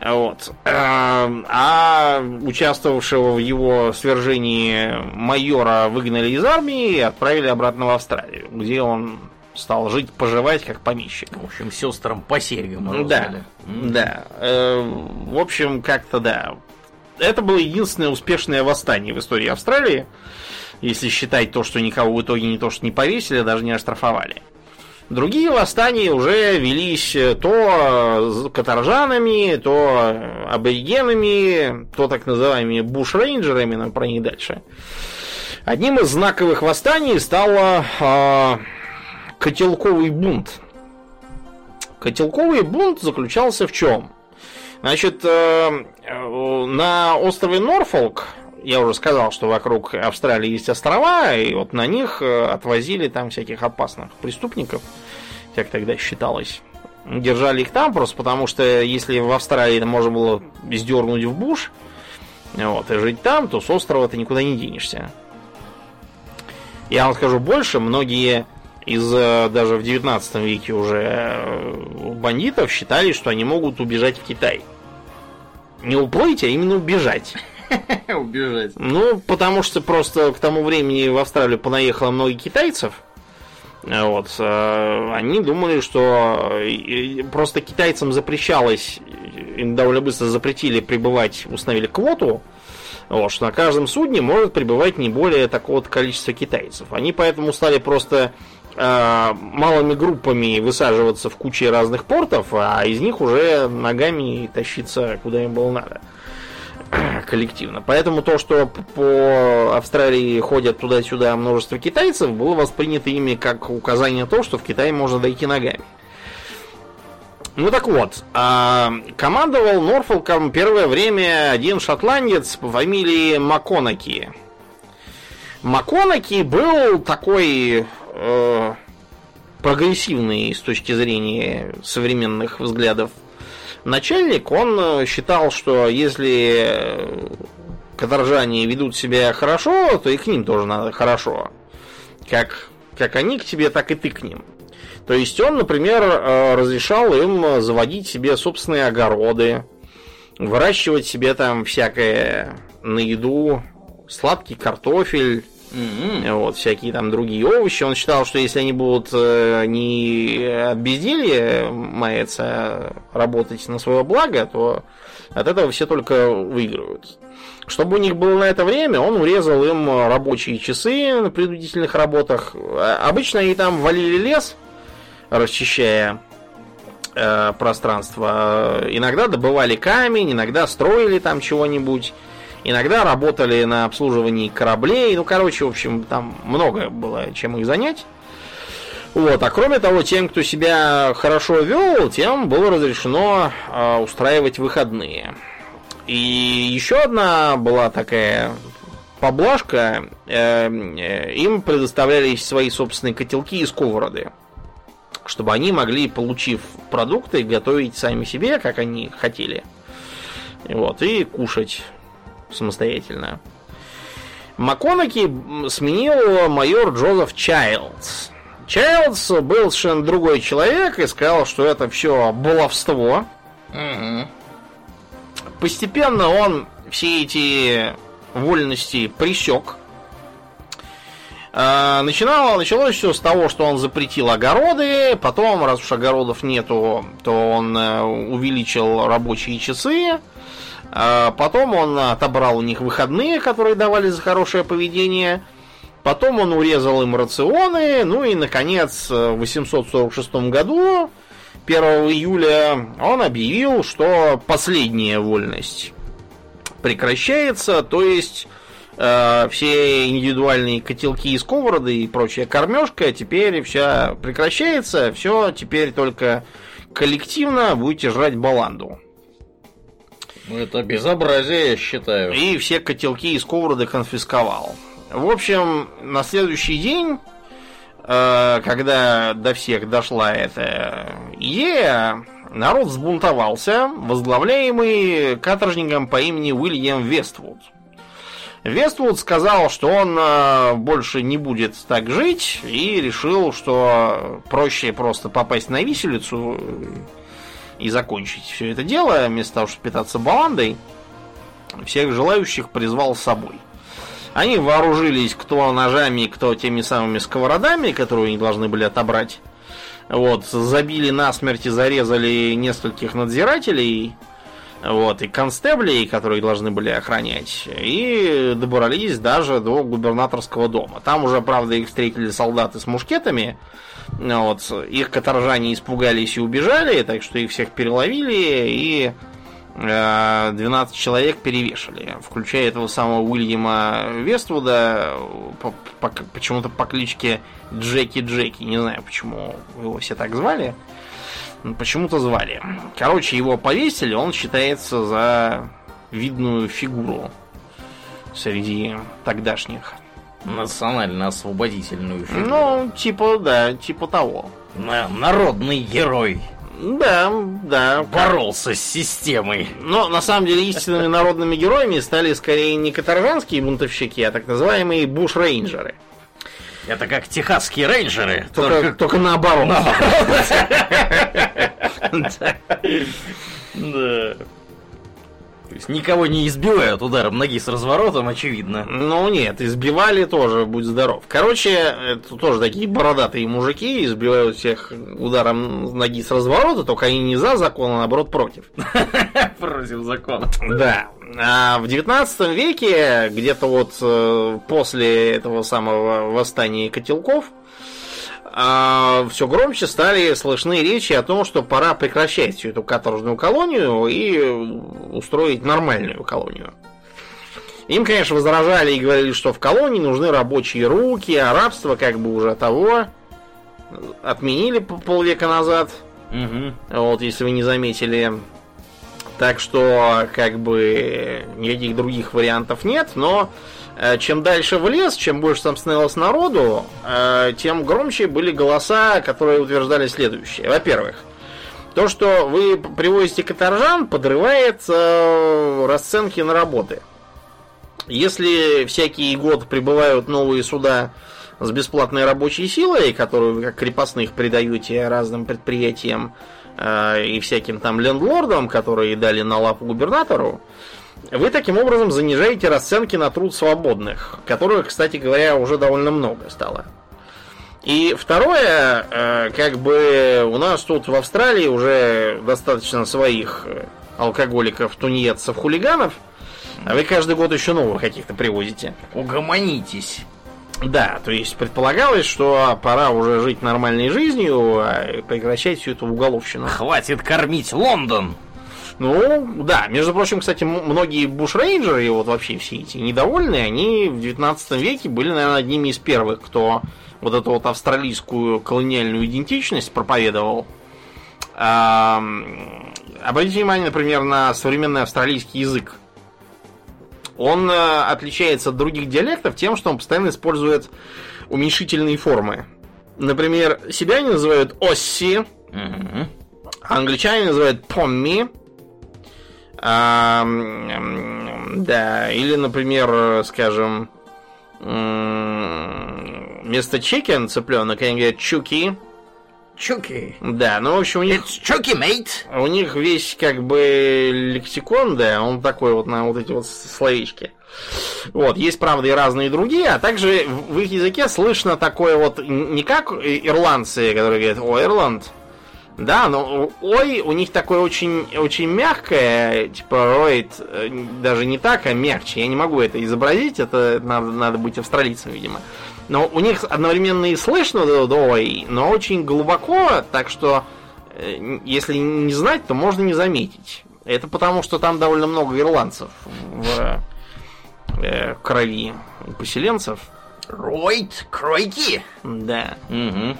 Вот. А участвовавшего в его свержении майора выгнали из армии и отправили обратно в Австралию, где он стал жить, поживать как помещик. В общем, сестрам по серьгам. Да, да. В общем, как-то да это было единственное успешное восстание в истории Австралии, если считать то, что никого в итоге не то, что не повесили, а даже не оштрафовали. Другие восстания уже велись то каторжанами, то аборигенами, то так называемыми бушрейнджерами, но про них дальше. Одним из знаковых восстаний стало э, котелковый бунт. Котелковый бунт заключался в чем? Значит, э, э, на острове Норфолк, я уже сказал, что вокруг Австралии есть острова, и вот на них э, отвозили там всяких опасных преступников, как тогда считалось. Держали их там просто потому, что если в Австралии можно было сдернуть в буш, вот, и жить там, то с острова ты никуда не денешься. Я вам скажу больше, многие из даже в 19 веке уже бандитов считали, что они могут убежать в Китай не уплыть, а именно убежать. Убежать. Ну, потому что просто к тому времени в Австралию понаехало много китайцев. Вот. Э, они думали, что просто китайцам запрещалось, им довольно быстро запретили прибывать, установили квоту, вот, что на каждом судне может прибывать не более такого количества китайцев. Они поэтому стали просто э, малыми группами высаживаться в куче разных портов, а из них уже ногами тащиться куда им было надо коллективно. Поэтому то, что по Австралии ходят туда-сюда множество китайцев, было воспринято ими как указание на то, что в Китае можно дойти ногами. Ну так вот, а, командовал Норфолком первое время один шотландец по фамилии Маконаки. Маконаки был такой э, прогрессивный с точки зрения современных взглядов начальник, он э, считал, что если каторжане ведут себя хорошо, то и к ним тоже надо хорошо. Как, как они к тебе, так и ты к ним. То есть он, например, э, разрешал им заводить себе собственные огороды, выращивать себе там всякое на еду, сладкий картофель, Mm-hmm. Вот, всякие там другие овощи. Он считал, что если они будут э, не от безделья маяться, а работать на свое благо, то от этого все только выигрывают. Чтобы у них было на это время, он урезал им рабочие часы на предупредительных работах. А, обычно они там валили лес, расчищая э, пространство. Иногда добывали камень, иногда строили там чего-нибудь. Иногда работали на обслуживании кораблей. Ну, короче, в общем, там много было чем их занять. Вот, а кроме того, тем, кто себя хорошо вел, тем было разрешено э, устраивать выходные. И еще одна была такая поблажка. Э, э, им предоставлялись свои собственные котелки и сковороды. Чтобы они могли, получив продукты, готовить сами себе, как они хотели. Вот, и кушать самостоятельно. МакКонахи сменил майор Джозеф Чайлдс. Чайлдс был совершенно другой человек и сказал, что это все баловство. Угу. Постепенно он все эти вольности присек. А, начинало, началось все с того, что он запретил огороды, потом, раз уж огородов нету, то он э, увеличил рабочие часы, потом он отобрал у них выходные, которые давали за хорошее поведение. Потом он урезал им рационы. Ну и, наконец, в 846 году, 1 июля, он объявил, что последняя вольность прекращается. То есть э, все индивидуальные котелки и сковороды и прочая кормежка теперь вся прекращается. Все теперь только коллективно будете жрать баланду. Ну, это безобразие, я считаю. И все котелки и сковороды конфисковал. В общем, на следующий день, э, когда до всех дошла эта идея, народ взбунтовался, возглавляемый каторжником по имени Уильям Вествуд. Вествуд сказал, что он э, больше не будет так жить и решил, что проще просто попасть на виселицу и закончить все это дело, вместо того, чтобы питаться баландой. Всех желающих призвал с собой. Они вооружились кто ножами, кто теми самыми сковородами, которые они должны были отобрать. Вот, забили насмерть и зарезали нескольких надзирателей, вот, и констеблей, которые должны были охранять, и добрались даже до губернаторского дома. Там уже, правда, их встретили солдаты с мушкетами, вот, их каторжане испугались и убежали, так что их всех переловили и 12 человек перевешали, включая этого самого Уильяма Вествуда, по, по, почему-то по кличке Джеки Джеки, не знаю, почему его все так звали, почему-то звали. Короче, его повесили, он считается за видную фигуру среди тогдашних. Национально-освободительную фигуру. Ну, типа, да, типа того. Народный герой. Да, да. Боролся с системой. Но на самом деле истинными народными героями стали скорее не каторжанские бунтовщики, а так называемые буш-рейнджеры. Это как техасские рейнджеры. Только, только... только наоборот. Да. То есть никого не избивают ударом ноги с разворотом, очевидно. Ну нет, избивали тоже, будь здоров. Короче, это тоже такие бородатые мужики, избивают всех ударом ноги с разворота, только они не за закон, а наоборот против. Против закона. Да. А в 19 веке, где-то вот э, после этого самого восстания котелков, а, все громче стали слышны речи о том, что пора прекращать всю эту каторжную колонию и устроить нормальную колонию. Им, конечно, возражали и говорили, что в колонии нужны рабочие руки, а рабство как бы уже того отменили полвека назад. Угу. Вот, если вы не заметили. Так что, как бы, никаких других вариантов нет, но чем дальше в лес, чем больше там становилось народу, э, тем громче были голоса, которые утверждали следующее. Во-первых, то, что вы привозите каторжан, подрывает э, расценки на работы. Если всякий год прибывают новые суда с бесплатной рабочей силой, которую вы как крепостных придаете разным предприятиям и всяким там лендлордам, которые дали на лапу губернатору, вы таким образом занижаете расценки на труд свободных, которых, кстати говоря, уже довольно много стало. И второе, э, как бы у нас тут в Австралии уже достаточно своих э, алкоголиков, тунеядцев, хулиганов, а вы каждый год еще новых каких-то привозите. Угомонитесь. Да, то есть предполагалось, что пора уже жить нормальной жизнью, а прекращать всю эту уголовщину. Хватит кормить Лондон! Ну, да. Между прочим, кстати, многие бушрейнджеры, и вот вообще все эти недовольные, они в 19 веке были, наверное, одними из первых, кто вот эту вот австралийскую колониальную идентичность проповедовал. Обратите внимание, например, на современный австралийский язык. Он э, отличается от других диалектов тем, что он постоянно использует уменьшительные формы. Например, себя они называют Осси, угу. а англичане называют Помми, а, да, или, например, скажем, вместо чикен цыпленок они говорят чуки. Чуки. Да, ну, в общем, у них... It's чуки, mate. У них весь, как бы, лексикон, да, он такой вот на вот эти вот словечки. Вот, есть, правда, и разные другие, а также в их языке слышно такое вот, не как ирландцы, которые говорят, о, Ирланд, да, но ой у них такое очень, очень мягкое, типа роид, э, даже не так, а мягче. Я не могу это изобразить, это надо, надо быть австралийцем, видимо. Но у них одновременно и слышно ой, но очень глубоко, так что э, если не знать, то можно не заметить. Это потому, что там довольно много ирландцев в э, крови поселенцев. Ройд, кройки. Да. Угу.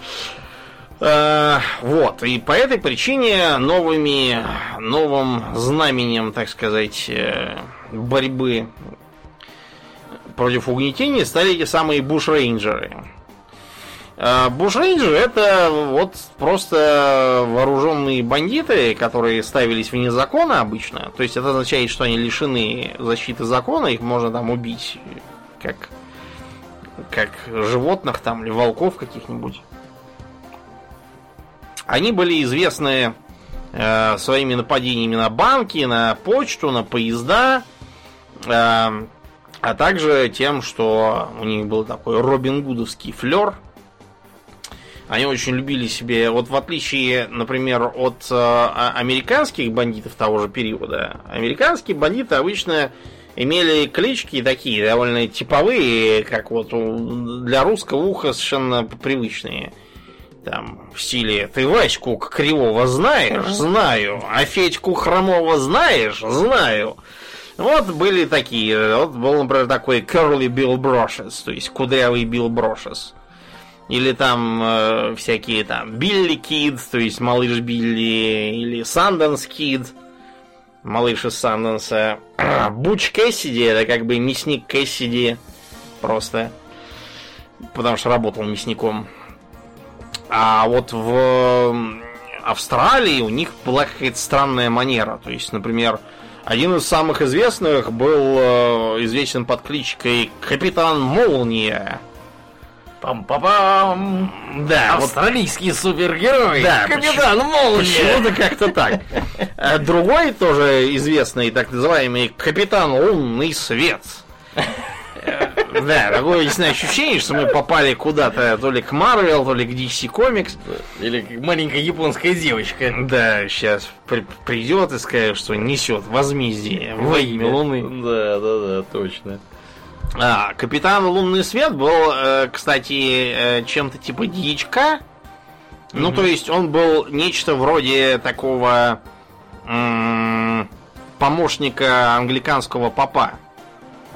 Э, вот, и по этой причине новыми, новым знаменем, так сказать, э, борьбы против угнетения стали эти самые бушрейнджеры. А Бушрейнджеры это вот просто вооруженные бандиты, которые ставились вне закона обычно. То есть это означает, что они лишены защиты закона, их можно там убить как, как животных там или волков каких-нибудь. Они были известны э, своими нападениями на банки, на почту, на поезда, э, а также тем, что у них был такой Робин Гудовский флер. Они очень любили себе, вот в отличие, например, от э, а- американских бандитов того же периода, американские бандиты обычно имели клички такие довольно типовые, как вот для русского уха совершенно привычные. Там, в стиле «Ты Ваську Кривого знаешь?» «Знаю». «А Федьку Хромого знаешь?» «Знаю». Вот были такие. Вот был, например, такой Curly Bill Brushes, то есть кудрявый Билл Брошес. Или там э, всякие там Билли Кид, то есть малыш Билли, или Санденс Кид, малыш из Санденса. Буч Кэссиди, это как бы мясник Кэссиди, просто. Потому что работал мясником. А вот в Австралии у них была какая-то странная манера. То есть, например, один из самых известных был э, известен под кличкой Капитан Молния. Пам-пам-пам. Да, вот Австралийский супергерой. Да, Капитан Молния. Почему-то как-то так. А Другой тоже известный, так называемый Капитан Лунный Свет. Да, такое, знаю, ощущение, что мы попали куда-то, то ли к Марвел, то ли к DC Comics. Или маленькая японская девочка. Да, сейчас придет и скажет, что несет возмездие во имя Луны. Да, да, да, точно. А, Капитан Лунный Свет был, э, кстати, э, чем-то типа дьячка. Ну, то есть он был нечто вроде такого помощника англиканского папа.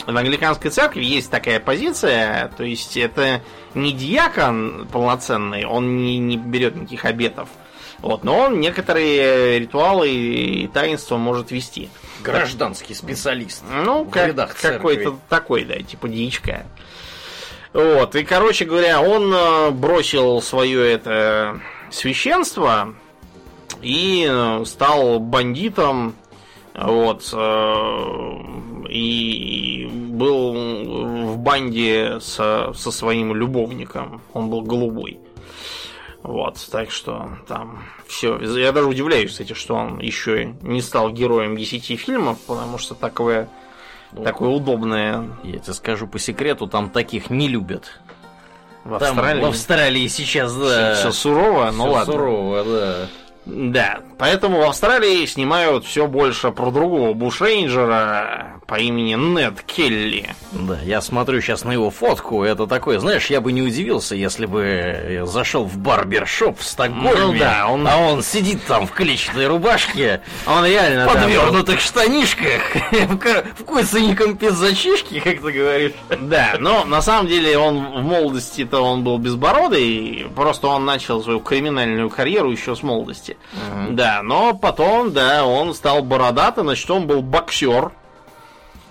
В англиканской церкви есть такая позиция, то есть это не диакон полноценный, он не, не берет никаких обетов. Вот, но он некоторые ритуалы и таинства может вести. Гражданский специалист. Ну, как, какой-то такой, да, типа дичка. Вот, и, короче говоря, он э, бросил свое это священство и э, стал бандитом, вот, э, и был в банде со, со своим любовником. Он был голубой. Вот, так что там все. Я даже удивляюсь, кстати, что он еще не стал героем 10 фильмов, потому что такое, Ну, такое удобное Я тебе скажу по секрету, там таких не любят. в Там Австралии. в Австралии сейчас, да. Все сурово, ну всё ладно. сурово, да. Да, поэтому в Австралии снимают все больше про другого бушрейнджера по имени Нед Келли. Да, я смотрю сейчас на его фотку, это такое, знаешь, я бы не удивился, если бы я зашел в барбершоп в Стокгольме, Ну да, он- а он сидит там в клетчатой рубашке, Он реально да, подвернутых штанишках, в в косеньком пиджачишке, как ты говоришь. Да, но на самом деле он в молодости-то он был безбородый, просто он начал свою криминальную карьеру еще с молодости. Да, но потом, да, он стал бородатым, значит, он был боксер.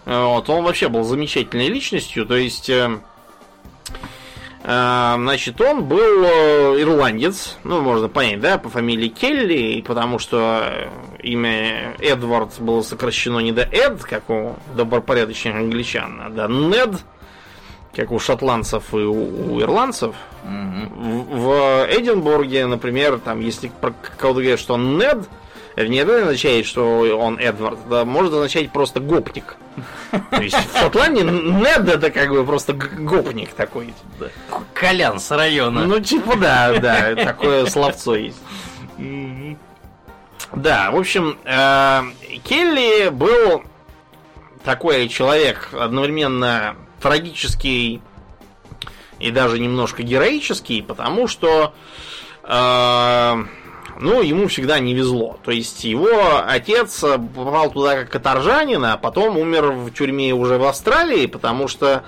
Вот, он вообще был замечательной личностью, то есть... э, э, Значит, он был э, ирландец, ну, можно понять, да, по фамилии Келли, потому что э, имя Эдвард было сокращено не до Эд, как у добропорядочных англичан, а до Нед, как у шотландцев и у, у ирландцев. В, в Эдинбурге, например, там, если про кого-то говорят, что он Нед, это не означает, что он Эдвард, это может означать просто гопник. То есть в Шотландии Нед это как бы просто гопник такой. Колян с района. Ну, типа, да, да, такое словцо есть. Да, в общем, э, Келли был такой человек одновременно трагический и даже немножко героический, потому что э, ну, ему всегда не везло. То есть его отец попал туда как каторжанин, а потом умер в тюрьме уже в Австралии, потому что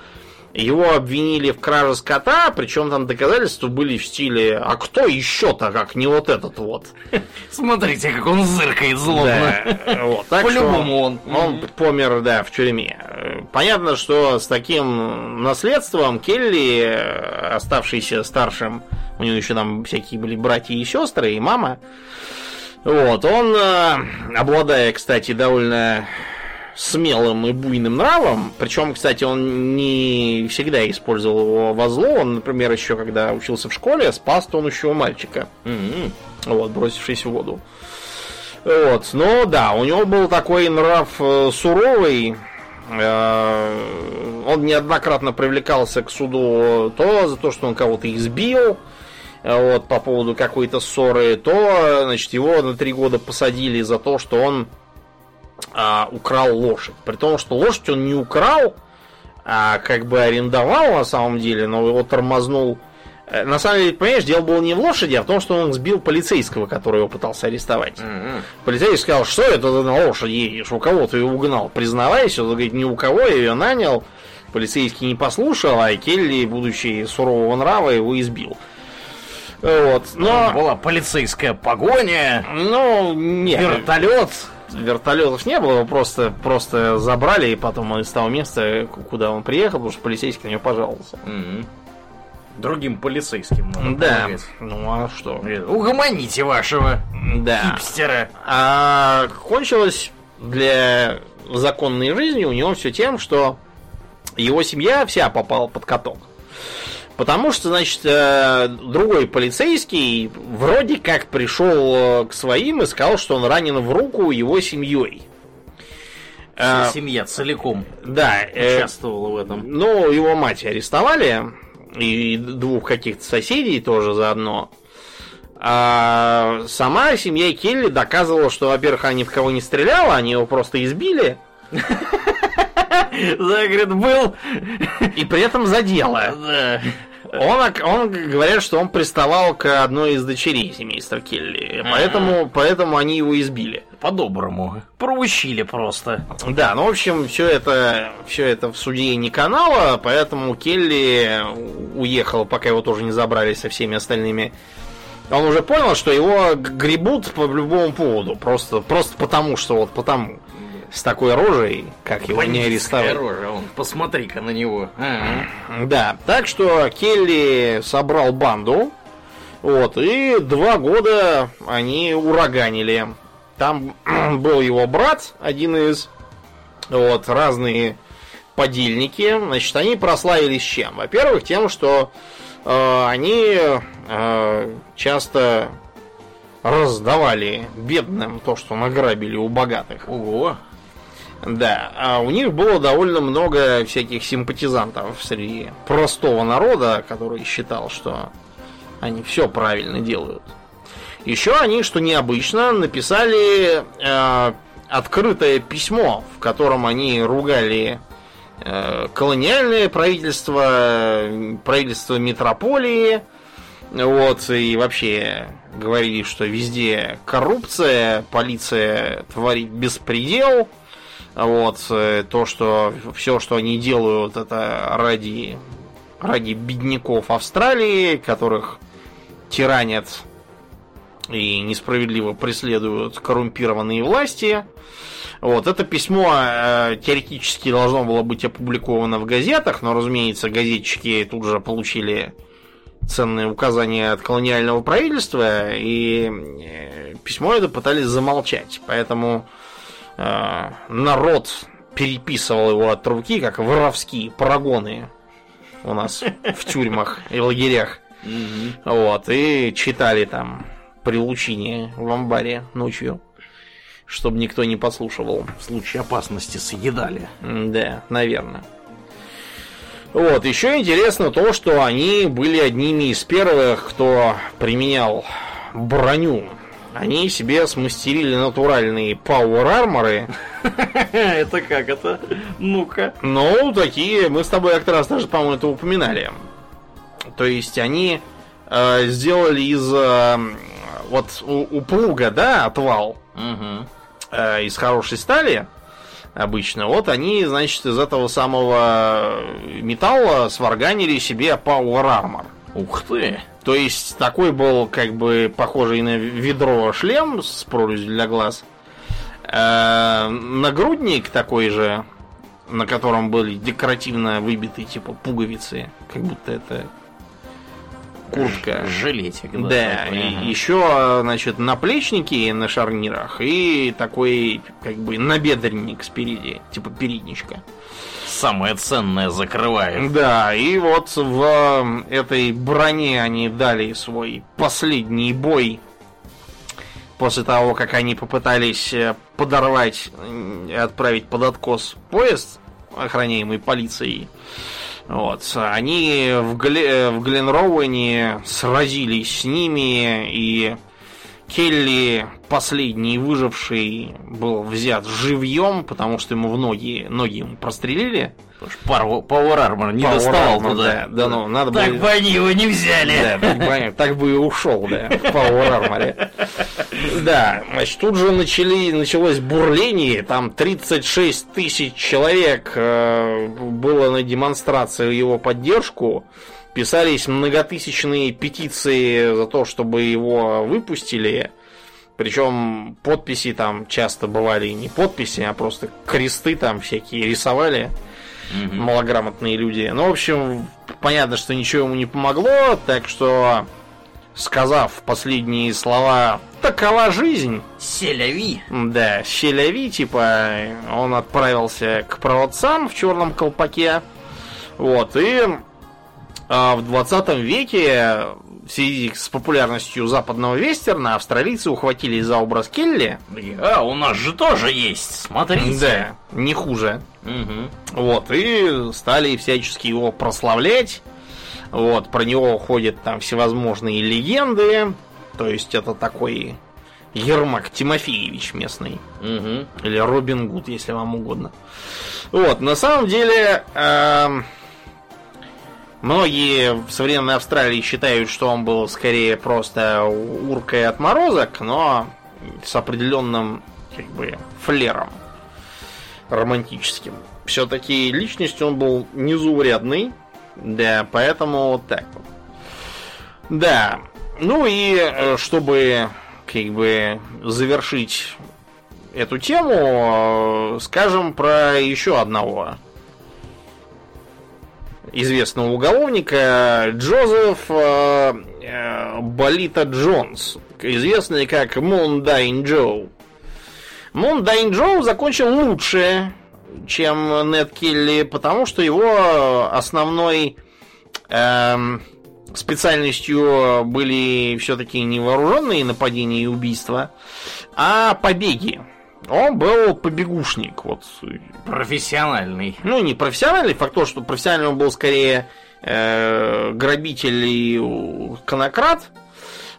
Его обвинили в краже скота, причем там доказательства были в стиле «А кто еще-то, как не вот этот вот?» Смотрите, как он зыркает злобно. Да, вот, так По-любому он. Он помер, да, в тюрьме. Понятно, что с таким наследством Келли, оставшийся старшим, у него еще там всякие были братья и сестры, и мама, вот, он, э, обладая, кстати, довольно смелым и буйным нравом. Причем, кстати, он не всегда использовал его во зло. Он, например, еще когда учился в школе, спас он еще у мальчика. М-м. Вот, бросившись в воду. Вот, но да, у него был такой нрав э, суровый. Э, он неоднократно привлекался к суду то за то, что он кого-то избил, э, вот, по поводу какой-то ссоры, то, значит, его на три года посадили за то, что он а, украл лошадь. При том, что лошадь он не украл, а как бы арендовал на самом деле, но его тормознул. Э, На самом деле, понимаешь, дело было не в лошади, а в том, что он сбил полицейского, который его пытался арестовать. М-м. Полицейский сказал, что это ты на лошади едешь, у кого ты ее угнал? Признавайся, он говорит, ни у кого я ее нанял. Полицейский не послушал, а Келли, будучи сурового нрава, его избил. Вот, но... Была полицейская погоня, Ну, нет. вертолет. Вертолетов не было, его просто, просто забрали, и потом из того места, куда он приехал, потому что полицейский на него пожаловался. Другим полицейским надо Да. помогать. Ну а что? Говорит, Угомоните вашего Да. хипстера. А кончилось для законной жизни у него все тем, что его семья вся попала под каток. Потому что, значит, э, другой полицейский вроде как пришел э, к своим и сказал, что он ранен в руку его семьей. Э, семья целиком Да, участвовала в этом. ну, его мать арестовали, и двух каких-то соседей тоже заодно. А сама семья Келли доказывала, что, во-первых, они в кого не стреляла, они его просто избили, говорит, был. и при этом задела. Да. Он, он говорят, что он приставал к одной из дочерей семейства Келли, поэтому, поэтому они его избили. По-доброму. Проучили просто. Да, ну, в общем, все это, все это в суде не канало, поэтому Келли уехал, пока его тоже не забрали со всеми остальными. Он уже понял, что его гребут по любому поводу, просто, просто потому, что вот потому. С такой рожей, как его не арестовали. рожа, он, посмотри-ка на него. Ага. Да, так что Келли собрал банду, вот, и два года они ураганили. Там был его брат, один из, вот, разные подельники. Значит, они прославились чем? Во-первых, тем, что э, они э, часто раздавали бедным то, что награбили у богатых. Ого. Да, а у них было довольно много всяких симпатизантов среди простого народа, который считал, что они все правильно делают. Еще они, что необычно, написали э, открытое письмо, в котором они ругали э, колониальное правительство, правительство метрополии, вот, и вообще говорили, что везде коррупция, полиция творит беспредел, вот, э, то, что все, что они делают, это ради, ради бедняков Австралии, которых тиранят и несправедливо преследуют коррумпированные власти. Вот, это письмо э, теоретически должно было быть опубликовано в газетах, но, разумеется, газетчики тут же получили ценные указания от колониального правительства, и э, письмо это пытались замолчать. Поэтому народ переписывал его от руки, как воровские парагоны у нас в тюрьмах и лагерях. Вот, и читали там при лучине в амбаре ночью, чтобы никто не подслушивал. В случае опасности съедали. Да, наверное. Вот, еще интересно то, что они были одними из первых, кто применял броню. Они себе смастерили натуральные Power арморы. Это как это? Ну-ка. Ну, такие, мы с тобой как-то раз даже, по-моему, это упоминали. То есть они э, сделали из э, вот у, у плуга, да, отвал Мгм. э, из хорошей стали. обычно. Вот они, значит, из этого самого металла сварганили себе Power Armor. Ух ты! То есть такой был как бы похожий на ведро шлем с прорезью для глаз. Э, нагрудник такой же, на котором были декоративно выбиты типа пуговицы, как будто это куртка. Жилетик, да. Да, такой, и ага. еще, значит, наплечники на шарнирах и такой, как бы, набедренник спереди, типа передничка. Самое ценное закрывает. Да, и вот в этой броне они дали свой последний бой после того, как они попытались э, подорвать э, и отправить под откос поезд, охраняемый полицией. Вот, они в, Гле- в Гленроуэне сразились с ними, и Келли, последний выживший, был взят живьем, потому что ему в ноги, ноги ему прострелили. Потому что Power Power Armor не Power доставал Armor, туда. Да, да, ну, надо Так было... бы они его не взяли. Да, так бы, так бы и ушел, да, в Power Armor. Да, значит, тут же начали, началось бурление, там 36 тысяч человек э, было на демонстрации его поддержку, писались многотысячные петиции за то, чтобы его выпустили, причем подписи там часто бывали не подписи, а просто кресты там всякие рисовали Мгм. малограмотные люди. Ну, в общем, понятно, что ничего ему не помогло, так что, сказав последние слова «такова жизнь», Селяви. да, щеляви, типа, он отправился к проводцам в черном колпаке. Вот, и в 20 веке в связи с популярностью западного вестерна австралийцы ухватились за образ Келли. А, у нас же тоже есть. Смотрите. Да, не хуже. Мгм. Вот, и стали всячески его прославлять. Вот, про него ходят там всевозможные легенды. То есть это такой Ермак Тимофеевич местный. Мгм. Или Робин Гуд, если вам угодно. Вот, на самом деле, эм, многие в современной Австралии считают, что он был скорее просто уркой отморозок, но с определенным, как бы, флером романтическим. Все-таки личность он был незаурядный, да, поэтому вот так вот. Да, ну и э, чтобы как бы завершить эту тему, э, скажем про еще одного известного уголовника Джозеф э, э, Болито Джонс, известный как Мондайн Джоу. Мондайн Джоу закончил лучше, чем Нед Келли, потому что его основной эм, специальностью были все-таки не вооруженные нападения и убийства, а побеги. Он был побегушник. Вот. Профессиональный. Ну, не профессиональный, факт то, что профессиональный он был скорее э, грабитель и конокрад.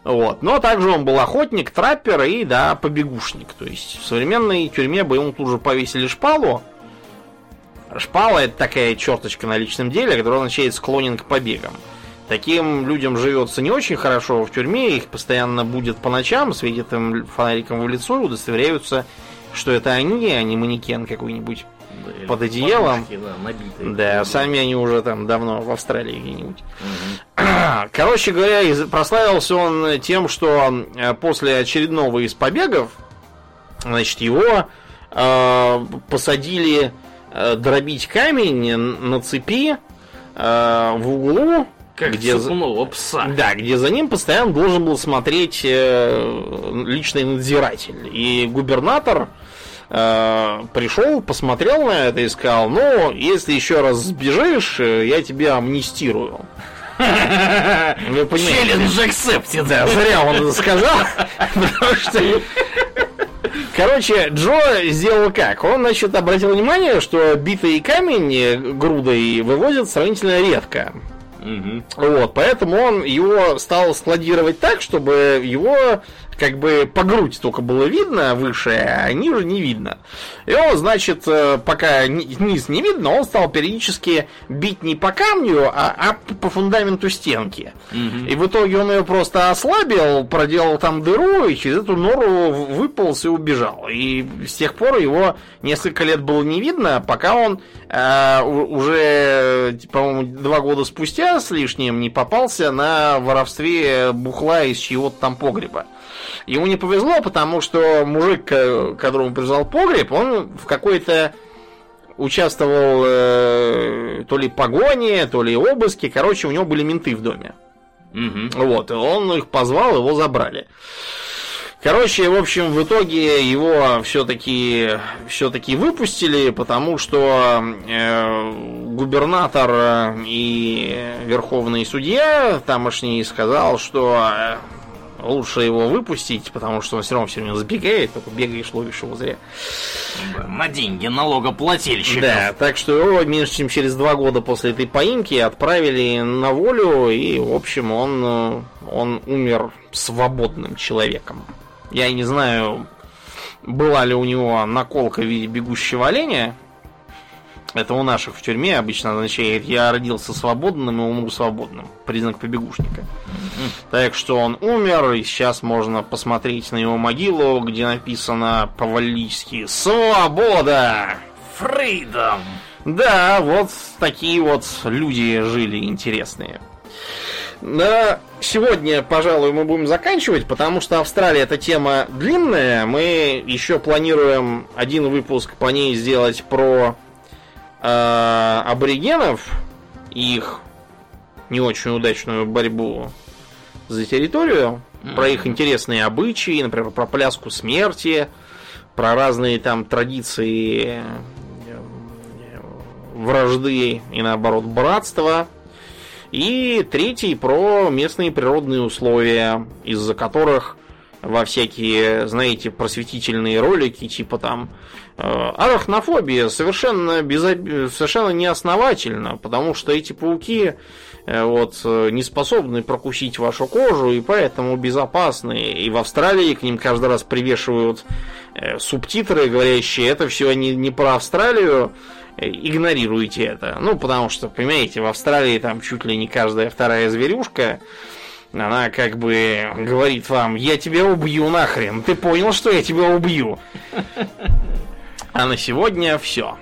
Вот. Но также он был охотник, траппер и, да, побегушник. То есть в современной тюрьме бы ему тут же повесили шпалу. Шпала это такая черточка на личном деле, которая означает склонен к побегам. Таким людям живется не очень хорошо в тюрьме, их постоянно будет по ночам, светят им фонариком в лицо и удостоверяются, что это они, а не манекен какой-нибудь. Да, Под одеялом. да, набитые. Да, сами они уже там давно в Австралии где-нибудь. Мгм. Короче говоря, прославился он тем, что э, после очередного из побегов, значит, его э, посадили э, дробить камень на цепи э, в углу, Как где за- цепного пса. да, где за ним постоянно должен был смотреть э, личный надзиратель. И губернатор пришел, посмотрел на это и сказал, ну, если еще раз сбежишь, э, я тебя амнистирую. Вы понимаете? Челлендж accepted. Да, зря он это сказал, потому что... Короче, Джо сделал как? Он, значит, обратил внимание, что битый камень э, грудой вывозят сравнительно редко. Мгм. Вот, поэтому он его стал складировать так, чтобы его как бы по грудь только было видно выше, а ниже не видно. И он, значит, э, пока низ не видно, он стал периодически бить не по камню, а, а по фундаменту стенки. Угу. И в итоге он ее просто ослабил, проделал там дыру, и через эту нору выполз и убежал. И с тех пор его несколько лет было не видно, пока он э, уже, по-моему, два года спустя с лишним не попался на воровстве бухла из чьего-то там погреба. Ему не повезло, потому что мужик, которому призвал погреб, он в какой-то участвовал э, то ли погоне, то ли обыске. Короче, у него были менты в доме. Угу. Вот, он их позвал, его забрали. Короче, в общем, в итоге его все-таки все-таки выпустили, потому что э, губернатор и верховный судья тамошний сказал, что э, лучше его выпустить, потому что он все равно все время забегает, только бегаешь, ловишь его зря. На деньги налогоплательщиков. Да, так что его меньше чем через два года после этой поимки отправили на волю, и, в общем, он, э, он умер свободным человеком. Я не знаю, была ли у него наколка в виде бегущего оленя, это у наших в тюрьме обычно означает «я родился свободным и умру свободным». Признак побегушника. Так что он умер, и сейчас можно посмотреть на его могилу, где написано по-валлийски «Свобода!» «Фридом!» Да, вот такие вот люди жили интересные. На сегодня, пожалуй, мы будем заканчивать, потому что Австралия эта тема длинная. Мы еще планируем один выпуск по ней сделать про э, аборигенов и их не очень удачную борьбу за территорию, mm-hmm. про их интересные обычаи, например, про пляску смерти, про разные там традиции э, вражды и наоборот братства. И третий про местные природные условия, из-за которых во всякие, знаете, просветительные ролики, типа там э, арахнофобия совершенно, без, совершенно неосновательно, потому что эти пауки э, вот, не способны прокусить вашу кожу и поэтому безопасны. И в Австралии к ним каждый раз привешивают э, субтитры, говорящие, это все не, не про Австралию, игнорируйте это. Ну, потому что, понимаете, в Австралии там чуть ли не каждая вторая зверюшка она как бы говорит вам, я тебя убью нахрен. Ты понял, что я тебя убью? А на сегодня все.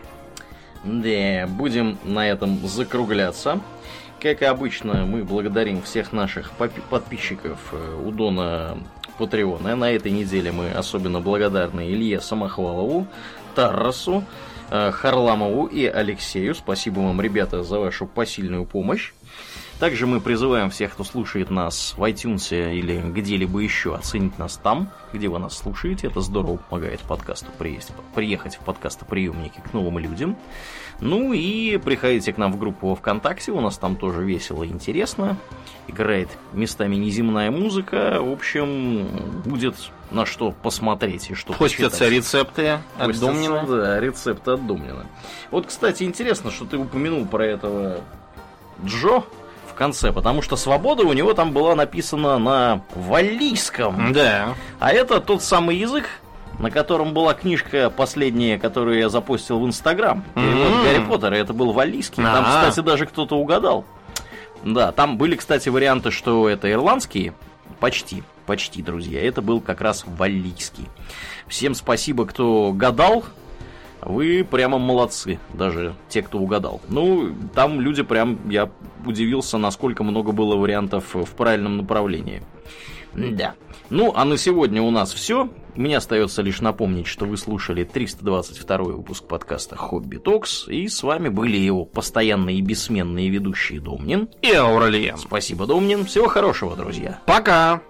Да, будем на этом закругляться. Как обычно, мы благодарим всех наших подписчиков э, у Дона Патреона. На этой неделе мы особенно благодарны Илье Самохвалову, Таррасу, э, Харламову и Алексею. Спасибо вам, ребята, за вашу посильную помощь. Также мы призываем всех, кто слушает нас в iTunes или где-либо еще, оценить нас там, где вы нас слушаете. Это здорово помогает подкасту приехать, приехать в подкастоприемники к новым людям. Ну и приходите к нам в группу ВКонтакте, у нас там тоже весело и интересно. Играет местами неземная музыка. В общем, будет на что посмотреть и что Постятся почитать. рецепты от Домнина. Да, рецепты от Домнина. Вот, кстати, интересно, что ты упомянул про этого Джо, конце, потому что свобода у него там была написана на валлийском. Да. А это тот самый язык, на котором была книжка последняя, которую я запустил в Инстаграм. Mm-hmm. Гарри Поттера, это был валлийский. Там, кстати, даже кто-то угадал. Да, там были, кстати, варианты, что это ирландские. Почти, почти, друзья. Это был как раз валлийский. Всем спасибо, кто гадал. Вы прямо молодцы, даже те, кто угадал. Ну, там люди прям, я удивился, насколько много было вариантов в правильном направлении. Да. Ну, а на сегодня у нас все. Мне остается лишь напомнить, что вы слушали 322 выпуск подкаста «Хобби Токс», и с вами были его постоянные и бессменные ведущие Домнин и Ауралиен. Спасибо, Домнин. Всего хорошего, друзья. Пока!